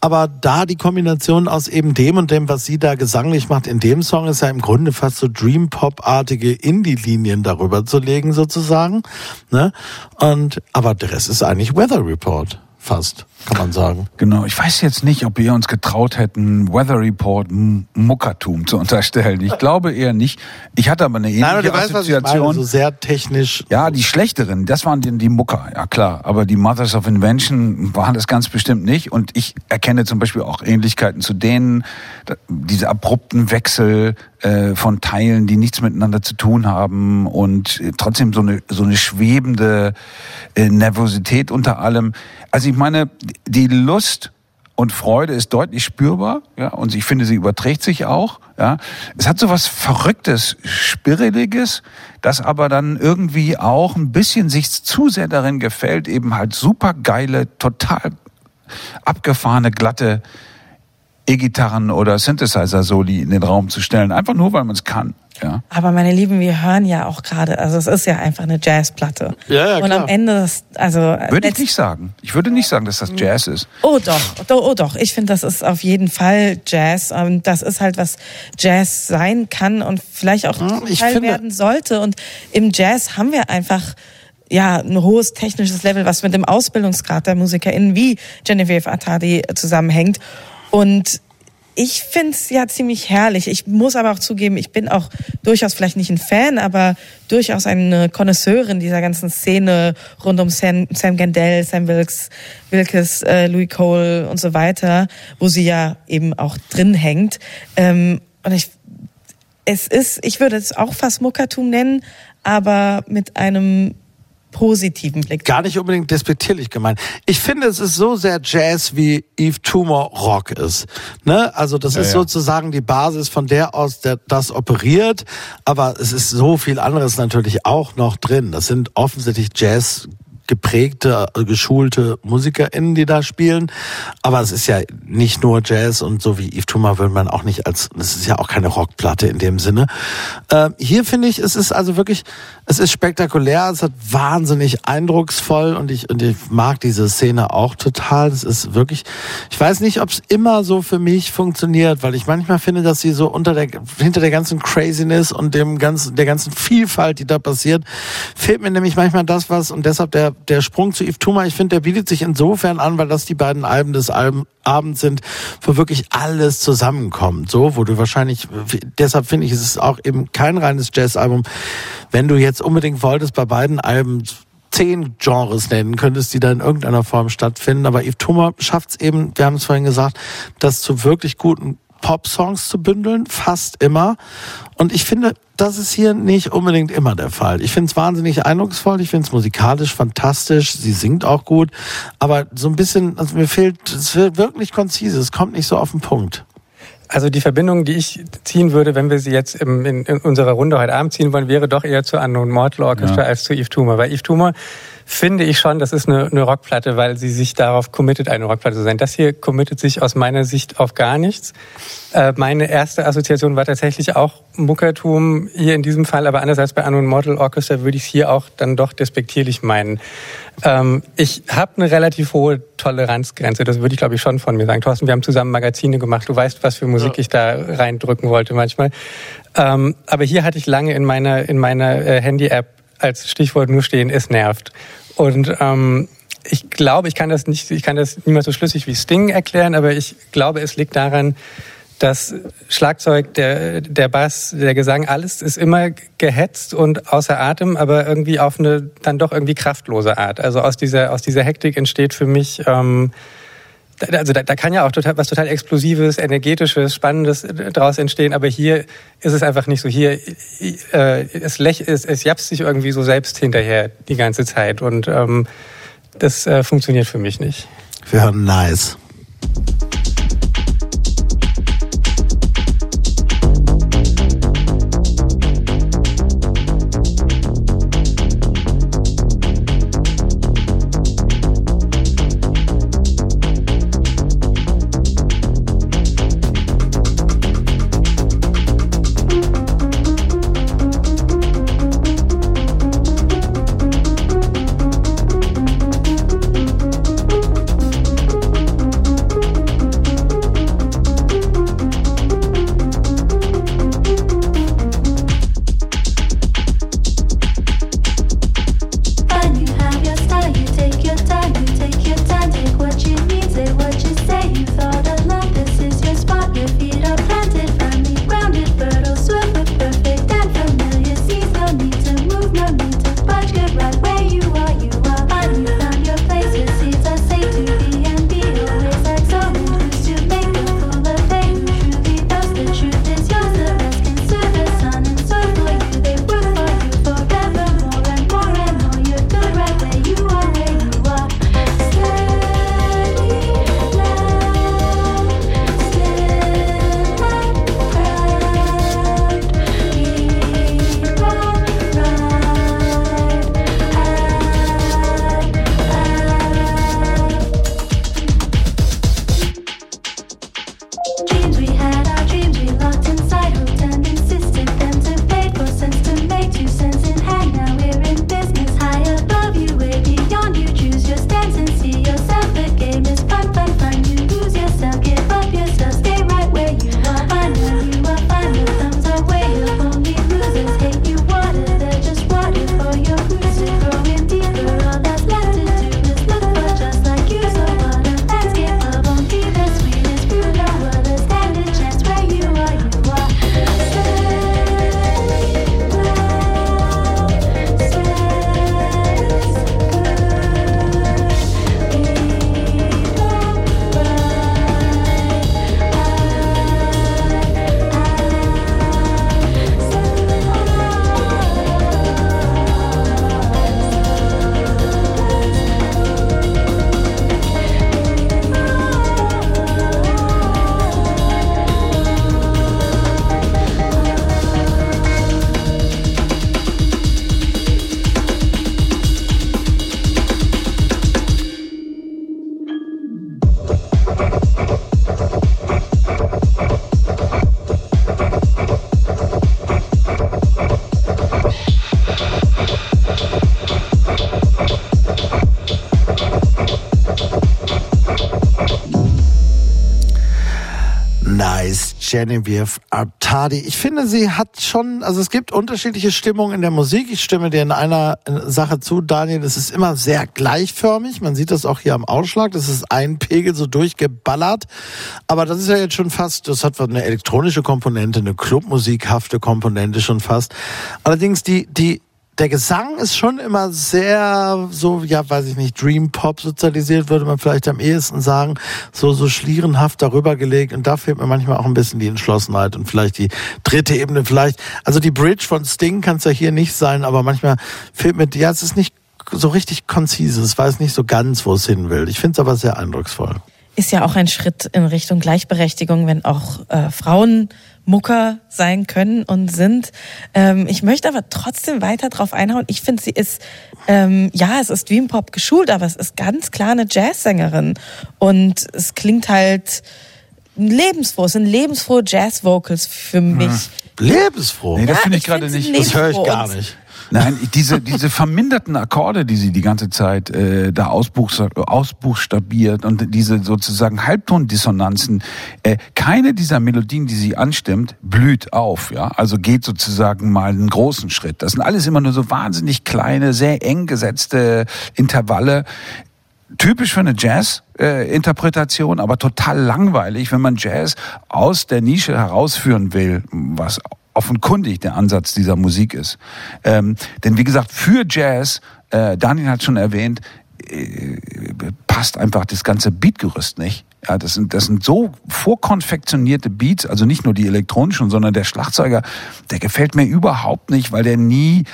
aber da die Kombination aus eben dem und dem, was sie da gesanglich macht, in dem Song ist ja im Grunde fast so Dream-Pop-artige Indie-Linien darüber zu legen sozusagen. Ne? Und aber der Rest ist eigentlich Weather Report fast, kann man sagen. Genau, ich weiß jetzt nicht, ob wir uns getraut hätten, Weather Report Muckertum zu unterstellen. Ich glaube eher nicht. Ich hatte aber eine ähnliche Nein, aber du weißt, was ich Assoziation. meine, so sehr technisch. Ja, die schlechteren, das waren die, die Mucker, ja klar. Aber die Mothers of Invention waren das ganz bestimmt nicht. Und ich erkenne zum Beispiel auch Ähnlichkeiten zu denen, diese abrupten Wechsel äh, von Teilen, die nichts miteinander zu tun haben und äh, trotzdem so eine, so eine schwebende äh, Nervosität unter allem. Also ich meine, die Lust und Freude ist deutlich spürbar, ja, und ich finde, sie überträgt sich auch, ja. Es hat so was Verrücktes, Spirreliges, das aber dann irgendwie auch ein bisschen sich zu sehr darin gefällt, eben halt super geile, total abgefahrene, glatte E-Gitarren oder Synthesizer-Soli in den Raum zu stellen, einfach nur, weil man es kann, ja. Aber meine Lieben, wir hören ja auch gerade, also es ist ja einfach eine Jazzplatte. Ja, ja, Und klar. am Ende, das, also Würde ich nicht sagen. Ich würde nicht sagen, dass das Jazz ist. Oh doch, oh, oh doch. Ich finde, das ist auf jeden Fall Jazz. Und das ist halt, was Jazz sein kann und vielleicht auch ich Teil finde- werden sollte. Und im Jazz haben wir einfach ja ein hohes technisches Level, was mit dem Ausbildungsgrad der MusikerInnen wie Genevieve Atadi zusammenhängt. Und ich find's ja ziemlich herrlich. Ich muss aber auch zugeben, ich bin auch durchaus vielleicht nicht ein Fan, aber durchaus eine Konnoisseurin dieser ganzen Szene rund um Sam, Sam Gendell, Sam Wilkes, Wilkes äh, Louis Cole und so weiter, wo sie ja eben auch drin hängt. Ähm, und ich, es ist, ich würde es auch fast Muckertum nennen, aber mit einem positiven Blick. Gar nicht unbedingt despektierlich gemeint. Ich finde, es ist so sehr Jazz, wie Eve Tumor Rock ist. Ne? Also das Ja, ist ja. sozusagen die Basis, von der aus der, das operiert. Aber es ist so viel anderes natürlich auch noch drin. Das sind offensichtlich Jazz geprägte, geschulte MusikerInnen, die da spielen. Aber es ist ja nicht nur Jazz und so wie Yves Tumor würde man auch nicht als, es ist ja auch keine Rockplatte in dem Sinne. Äh, hier finde ich, es ist also wirklich, es ist spektakulär, es hat wahnsinnig eindrucksvoll und ich, und ich mag diese Szene auch total. Das ist wirklich, ich weiß nicht, ob es immer so für mich funktioniert, weil ich manchmal finde, dass sie so unter der, hinter der ganzen Craziness und dem ganzen, der ganzen Vielfalt, die da passiert, fehlt mir nämlich manchmal das, was, und deshalb der, der Sprung zu Yves Tumor, ich finde, der bietet sich insofern an, weil das die beiden Alben des Alben, Abends sind, wo wirklich alles zusammenkommt. So, wo du wahrscheinlich, deshalb finde ich, es ist auch eben kein reines Jazzalbum. Wenn du jetzt unbedingt wolltest, bei beiden Alben zehn Genres nennen könntest, die da in irgendeiner Form stattfinden. Aber Yves Tumor schafft es eben, wir haben es vorhin gesagt, das zu wirklich guten Pop-Songs zu bündeln, fast immer. Und ich finde, das ist hier nicht unbedingt immer der Fall. Ich finde es wahnsinnig eindrucksvoll, ich finde es musikalisch fantastisch, sie singt auch gut, aber so ein bisschen, also mir fehlt, es wird wirklich konzise, es kommt nicht so auf den Punkt. Also die Verbindung, die ich ziehen würde, wenn wir sie jetzt im, in, in unserer Runde heute Abend ziehen wollen, wäre doch eher zu Unknown Mortal Orchestra Ja. als zu Yves Tumor. Weil Yves Tumor finde ich schon, das ist eine, eine Rockplatte, weil sie sich darauf committet, eine Rockplatte zu sein. Das hier committet sich aus meiner Sicht auf gar nichts. Äh, meine erste Assoziation war tatsächlich auch Muckertum hier in diesem Fall, aber anders als bei Unknown Mortal Orchestra würde ich es hier auch dann doch despektierlich meinen. Ähm, ich habe eine relativ hohe Toleranzgrenze, das würde ich glaube ich schon von mir sagen. Thorsten, wir haben zusammen Magazine gemacht, du weißt, was für Musik ich da reindrücken wollte manchmal. Ähm, aber hier hatte ich lange in meiner, in meiner äh, Handy-App als Stichwort nur stehen, es nervt. Und ähm, ich glaube, ich kann das nicht, ich kann das niemals so schlüssig wie Sting erklären, aber ich glaube, es liegt daran, das Schlagzeug, der, der Bass, der Gesang, alles ist immer gehetzt und außer Atem, aber irgendwie auf eine dann doch irgendwie kraftlose Art. Also aus dieser, aus dieser Hektik entsteht für mich, ähm, also da, da kann ja auch total, was total Explosives, Energetisches, Spannendes draus entstehen, aber hier ist es einfach nicht so. Hier, äh, es, lech, es, es japst sich irgendwie so selbst hinterher die ganze Zeit und ähm, das äh, funktioniert für mich nicht. Wir hören nice. Genevieve Artadi. Ich finde, sie hat schon, also es gibt unterschiedliche Stimmungen in der Musik. Ich stimme dir in einer Sache zu, Daniel. Es ist immer sehr gleichförmig. Man sieht das auch hier am Ausschlag. Das ist ein Pegel so durchgeballert. Aber das ist ja jetzt schon fast, das hat eine elektronische Komponente, eine Clubmusikhafte Komponente schon fast. Allerdings die, die, der Gesang ist schon immer sehr so, ja, weiß ich nicht, Dream Pop sozialisiert, würde man vielleicht am ehesten sagen, so, so schlierenhaft darüber gelegt. Und da fehlt mir manchmal auch ein bisschen die Entschlossenheit und vielleicht die dritte Ebene vielleicht. Also die Bridge von Sting kann es ja hier nicht sein, aber manchmal fehlt mir, ja, es ist nicht so richtig konzise. Es weiß nicht so ganz, wo es hin will. Ich finde es aber sehr eindrucksvoll. Ist ja auch ein Schritt in Richtung Gleichberechtigung, wenn auch äh, Frauen Mucker sein können und sind. Ähm, ich möchte aber trotzdem weiter drauf einhauen. Ich finde, sie ist, ähm, ja, es ist Dream Pop geschult, aber es ist ganz klar eine Jazzsängerin. Und es klingt halt lebensfroh. Es sind lebensfrohe Jazz-Vocals für mich. Lebensfroh? Nee, das Ja, finde ich ich gerade nicht. Das höre ich gar nicht. Nein, diese, diese verminderten Akkorde, die sie die ganze Zeit äh, da ausbuchsta ausbuchstabiert und diese sozusagen Halbtondissonanzen, äh, keine dieser Melodien, die sie anstimmt, blüht auf. Ja, Also geht sozusagen mal einen großen Schritt. Das sind alles immer nur so wahnsinnig kleine, sehr eng gesetzte Intervalle typisch für eine Jazz-Interpretation, aber total langweilig, wenn man Jazz aus der Nische herausführen will, was offenkundig der Ansatz dieser Musik ist. Ähm, denn wie gesagt, für Jazz, äh, Daniel hat schon erwähnt, äh, passt einfach das ganze Beatgerüst nicht. Ja, das sind, das sind so vorkonfektionierte Beats, also nicht nur die elektronischen, sondern der Schlagzeuger, der gefällt mir überhaupt nicht, weil der nie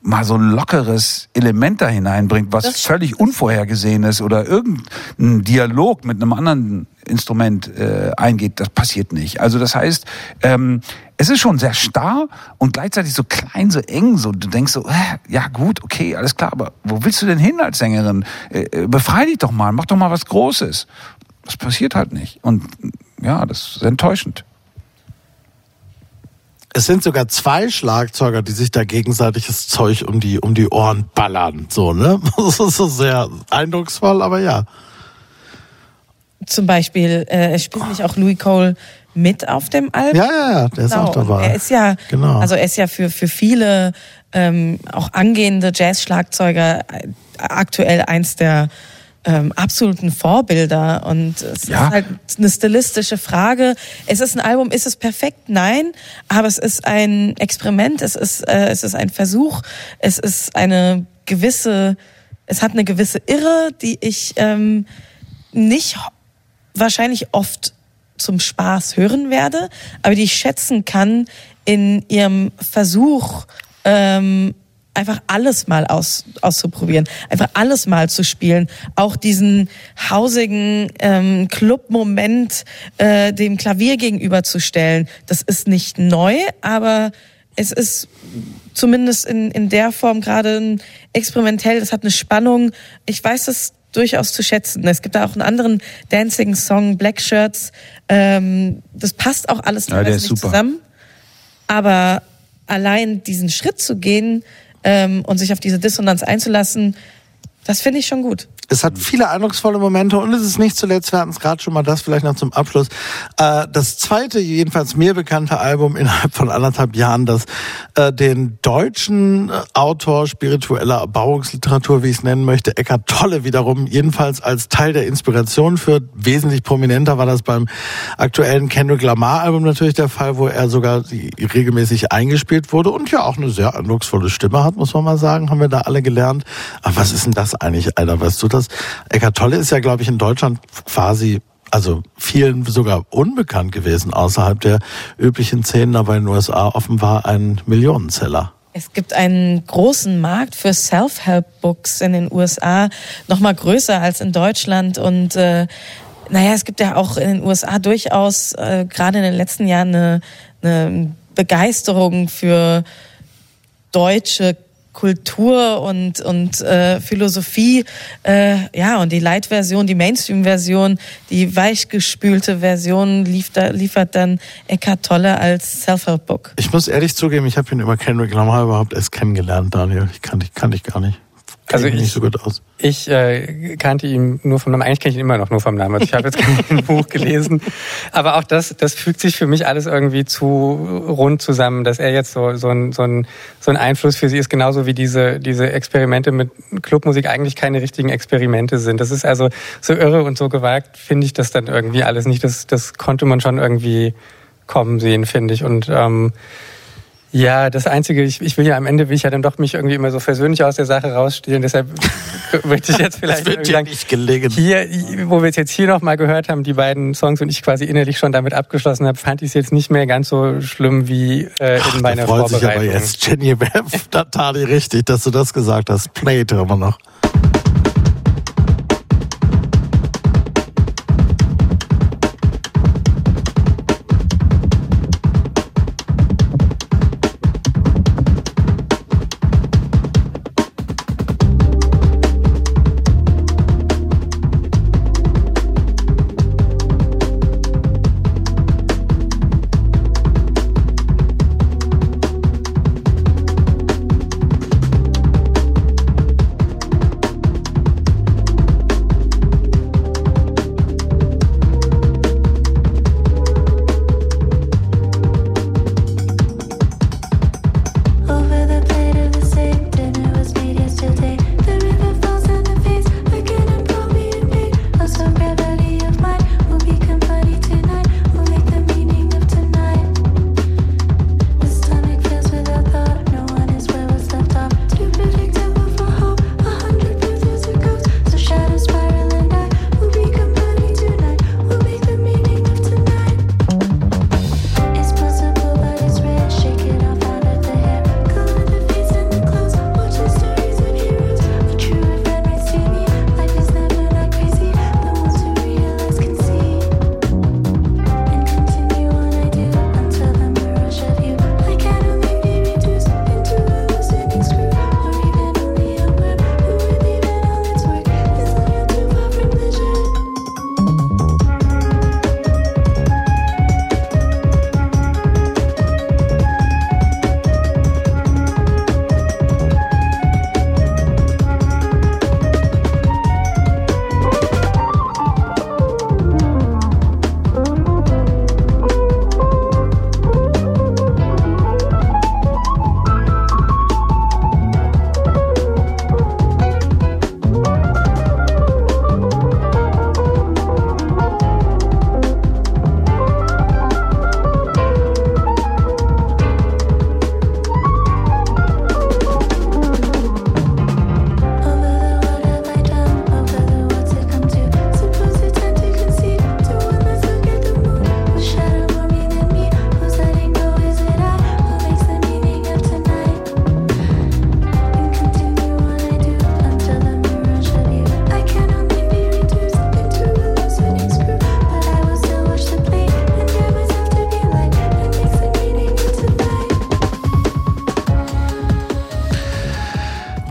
mal so ein lockeres Element da hineinbringt, was Das- völlig unvorhergesehen ist oder irgendein Dialog mit einem anderen Instrument äh, eingeht, das passiert nicht. Also das heißt, ähm, es ist schon sehr starr und gleichzeitig so klein, so eng, so du denkst so, äh, ja gut, okay, alles klar, aber wo willst du denn hin als Sängerin? Äh, äh, befrei dich doch mal, mach doch mal was Großes. Das passiert halt nicht und ja, das ist enttäuschend. Es sind sogar zwei Schlagzeuger, die sich da gegenseitiges Zeug um die, um die Ohren ballern. So, ne? <laughs> Das ist so sehr eindrucksvoll, aber ja. Zum Beispiel, äh, spielt nicht auch Louis Cole mit auf dem Album? Ja, ja, ja, der ist auch und dabei. Er ist ja, Genau. also er ist ja für, für viele ähm, auch angehende Jazz-Schlagzeuger äh, aktuell eins der ähm, absoluten Vorbilder und es Ja. ist halt eine stilistische Frage. Es ist ein Album, ist es perfekt? Nein, aber es ist ein Experiment, es ist, äh, es ist ein Versuch, es ist eine gewisse, es hat eine gewisse Irre, die ich ähm, nicht wahrscheinlich oft zum Spaß hören werde, aber die ich schätzen kann in ihrem Versuch, ähm, einfach alles mal aus, auszuprobieren, einfach alles mal zu spielen, auch diesen hausigen ähm, Club-Moment äh, dem Klavier gegenüberzustellen. Das ist nicht neu, aber es ist zumindest in, in der Form gerade experimentell, das hat eine Spannung. Ich weiß es durchaus zu schätzen. Es gibt da auch einen anderen Dancing-Song, Black Shirts. Ähm, das passt auch alles Ja, nicht super. zusammen. Aber allein diesen Schritt zu gehen ähm, und sich auf diese Dissonanz einzulassen, das finde ich schon gut. Es hat viele eindrucksvolle Momente und es ist nicht zuletzt, wir hatten es gerade schon mal das vielleicht noch zum Abschluss, äh, das zweite, jedenfalls mir bekannte Album innerhalb von anderthalb Jahren, das äh, den deutschen äh, Autor spiritueller Erbauungsliteratur, wie ich es nennen möchte, Eckart Tolle wiederum, jedenfalls als Teil der Inspiration führt. Wesentlich prominenter war das beim aktuellen Kendrick Lamar Album natürlich der Fall, wo er sogar regelmäßig eingespielt wurde und ja auch eine sehr eindrucksvolle Stimme hat, muss man mal sagen, haben wir da alle gelernt. Aber was ist denn das eigentlich, Alter? Weißt du das? Eckart Tolle ist ja, glaube ich, in Deutschland quasi also vielen sogar unbekannt gewesen, außerhalb der üblichen Szenen, aber in den USA offenbar ein Millionenseller. Es gibt einen großen Markt für Self-Help-Books in den USA, noch mal größer als in Deutschland. Und äh, naja, es gibt ja auch in den USA durchaus äh, gerade in den letzten Jahren eine, eine Begeisterung für deutsche Kultur und und äh, Philosophie, äh, ja und die Light-Version, die Mainstream-Version, die weichgespülte Version liefert, liefert dann Eckhart Tolle als Self-Help-Book. Ich muss ehrlich zugeben, ich habe ihn über Kendrick Lamar überhaupt erst kennengelernt, Daniel. Ich kannte, kannte ich gar nicht. Also ich- nicht so gut aus. Ich äh, kannte ihn nur vom Namen. Eigentlich kenne ich ihn immer noch nur vom Namen. Also ich habe jetzt kein <laughs> Buch gelesen. Aber auch das, das fügt sich für mich alles irgendwie zu rund zusammen, dass er jetzt so, so, ein, so, ein, so ein Einfluss für sie ist, genauso wie diese, diese Experimente mit Clubmusik eigentlich keine richtigen Experimente sind. Das ist also so irre und so gewagt, finde ich das dann irgendwie alles nicht. Das, das konnte man schon irgendwie kommen sehen, finde ich. Und ähm, ja, das Einzige, ich, ich will ja am Ende, will ich ja dann doch mich irgendwie immer so versöhnlich aus der Sache rausstehlen. Deshalb <laughs> möchte ich jetzt <laughs> vielleicht Das wird sagen, nicht gelingen. hier, wo wir es jetzt hier nochmal gehört haben, die beiden Songs und ich quasi innerlich schon damit abgeschlossen habe, fand ich es jetzt nicht mehr ganz so schlimm wie äh, in meiner da freut sich aber Vorbereitung. jetzt Jenny <laughs> Natali richtig, dass du das gesagt hast. Playt immer noch.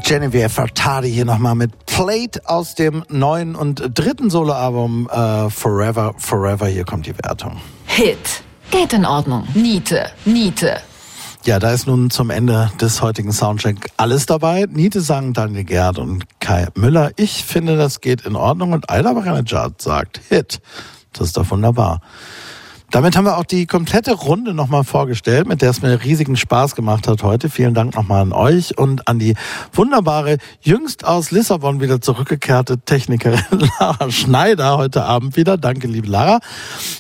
Genevieve Fartadi hier nochmal mit Plate aus dem neuen und dritten Soloalbum äh, Forever, Forever. Hier kommt die Wertung. Hit. Geht in Ordnung. Niete. Niete. Ja, da ist nun zum Ende des heutigen Soundcheck alles dabei. Niete sagen Daniel Gerd und Kai Müller. Ich finde, das geht in Ordnung und Alda Baranejad sagt Hit. Das ist doch wunderbar. Damit haben wir auch die komplette Runde nochmal vorgestellt, mit der es mir riesigen Spaß gemacht hat heute. Vielen Dank nochmal an euch und an die wunderbare, jüngst aus Lissabon wieder zurückgekehrte Technikerin <laughs> Lara Schneider heute Abend wieder. Danke, liebe Lara.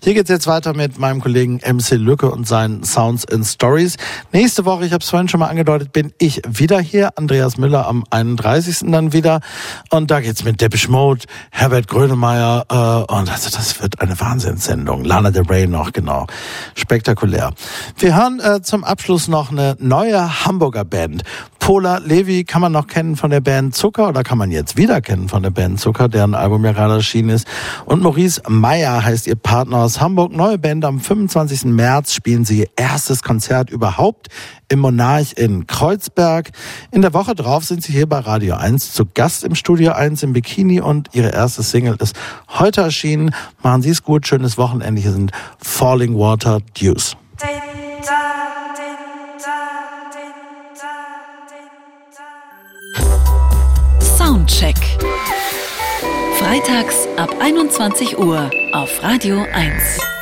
Hier geht's jetzt weiter mit meinem Kollegen MC Lücke und seinen Sounds and Stories. Nächste Woche, ich habe es vorhin schon mal angedeutet, bin ich wieder hier. Andreas Müller am 31. dann wieder. Und da geht's mit Depeche Mode, Herbert Grönemeyer äh, und also das wird eine Wahnsinnssendung. Lana Del Rey noch, genau. Spektakulär. Wir hören äh, zum Abschluss noch eine neue Hamburger Band. Pola Levi kann man noch kennen von der Band Zucker oder kann man jetzt wieder kennen von der Band Zucker, deren Album ja gerade erschienen ist. Und Maurice Meyer heißt ihr Partner Hamburg. Neue Band am 25. März spielen sie ihr erstes Konzert überhaupt im Monarch in Kreuzberg. In der Woche drauf sind sie hier bei Radio 1 zu Gast im Studio 1 im Bikini und ihre erste Single ist heute erschienen. Machen Sie es gut, schönes Wochenende. Hier sind Falling Water Dews. Soundcheck. Freitags ab 21 Uhr auf Radio 1.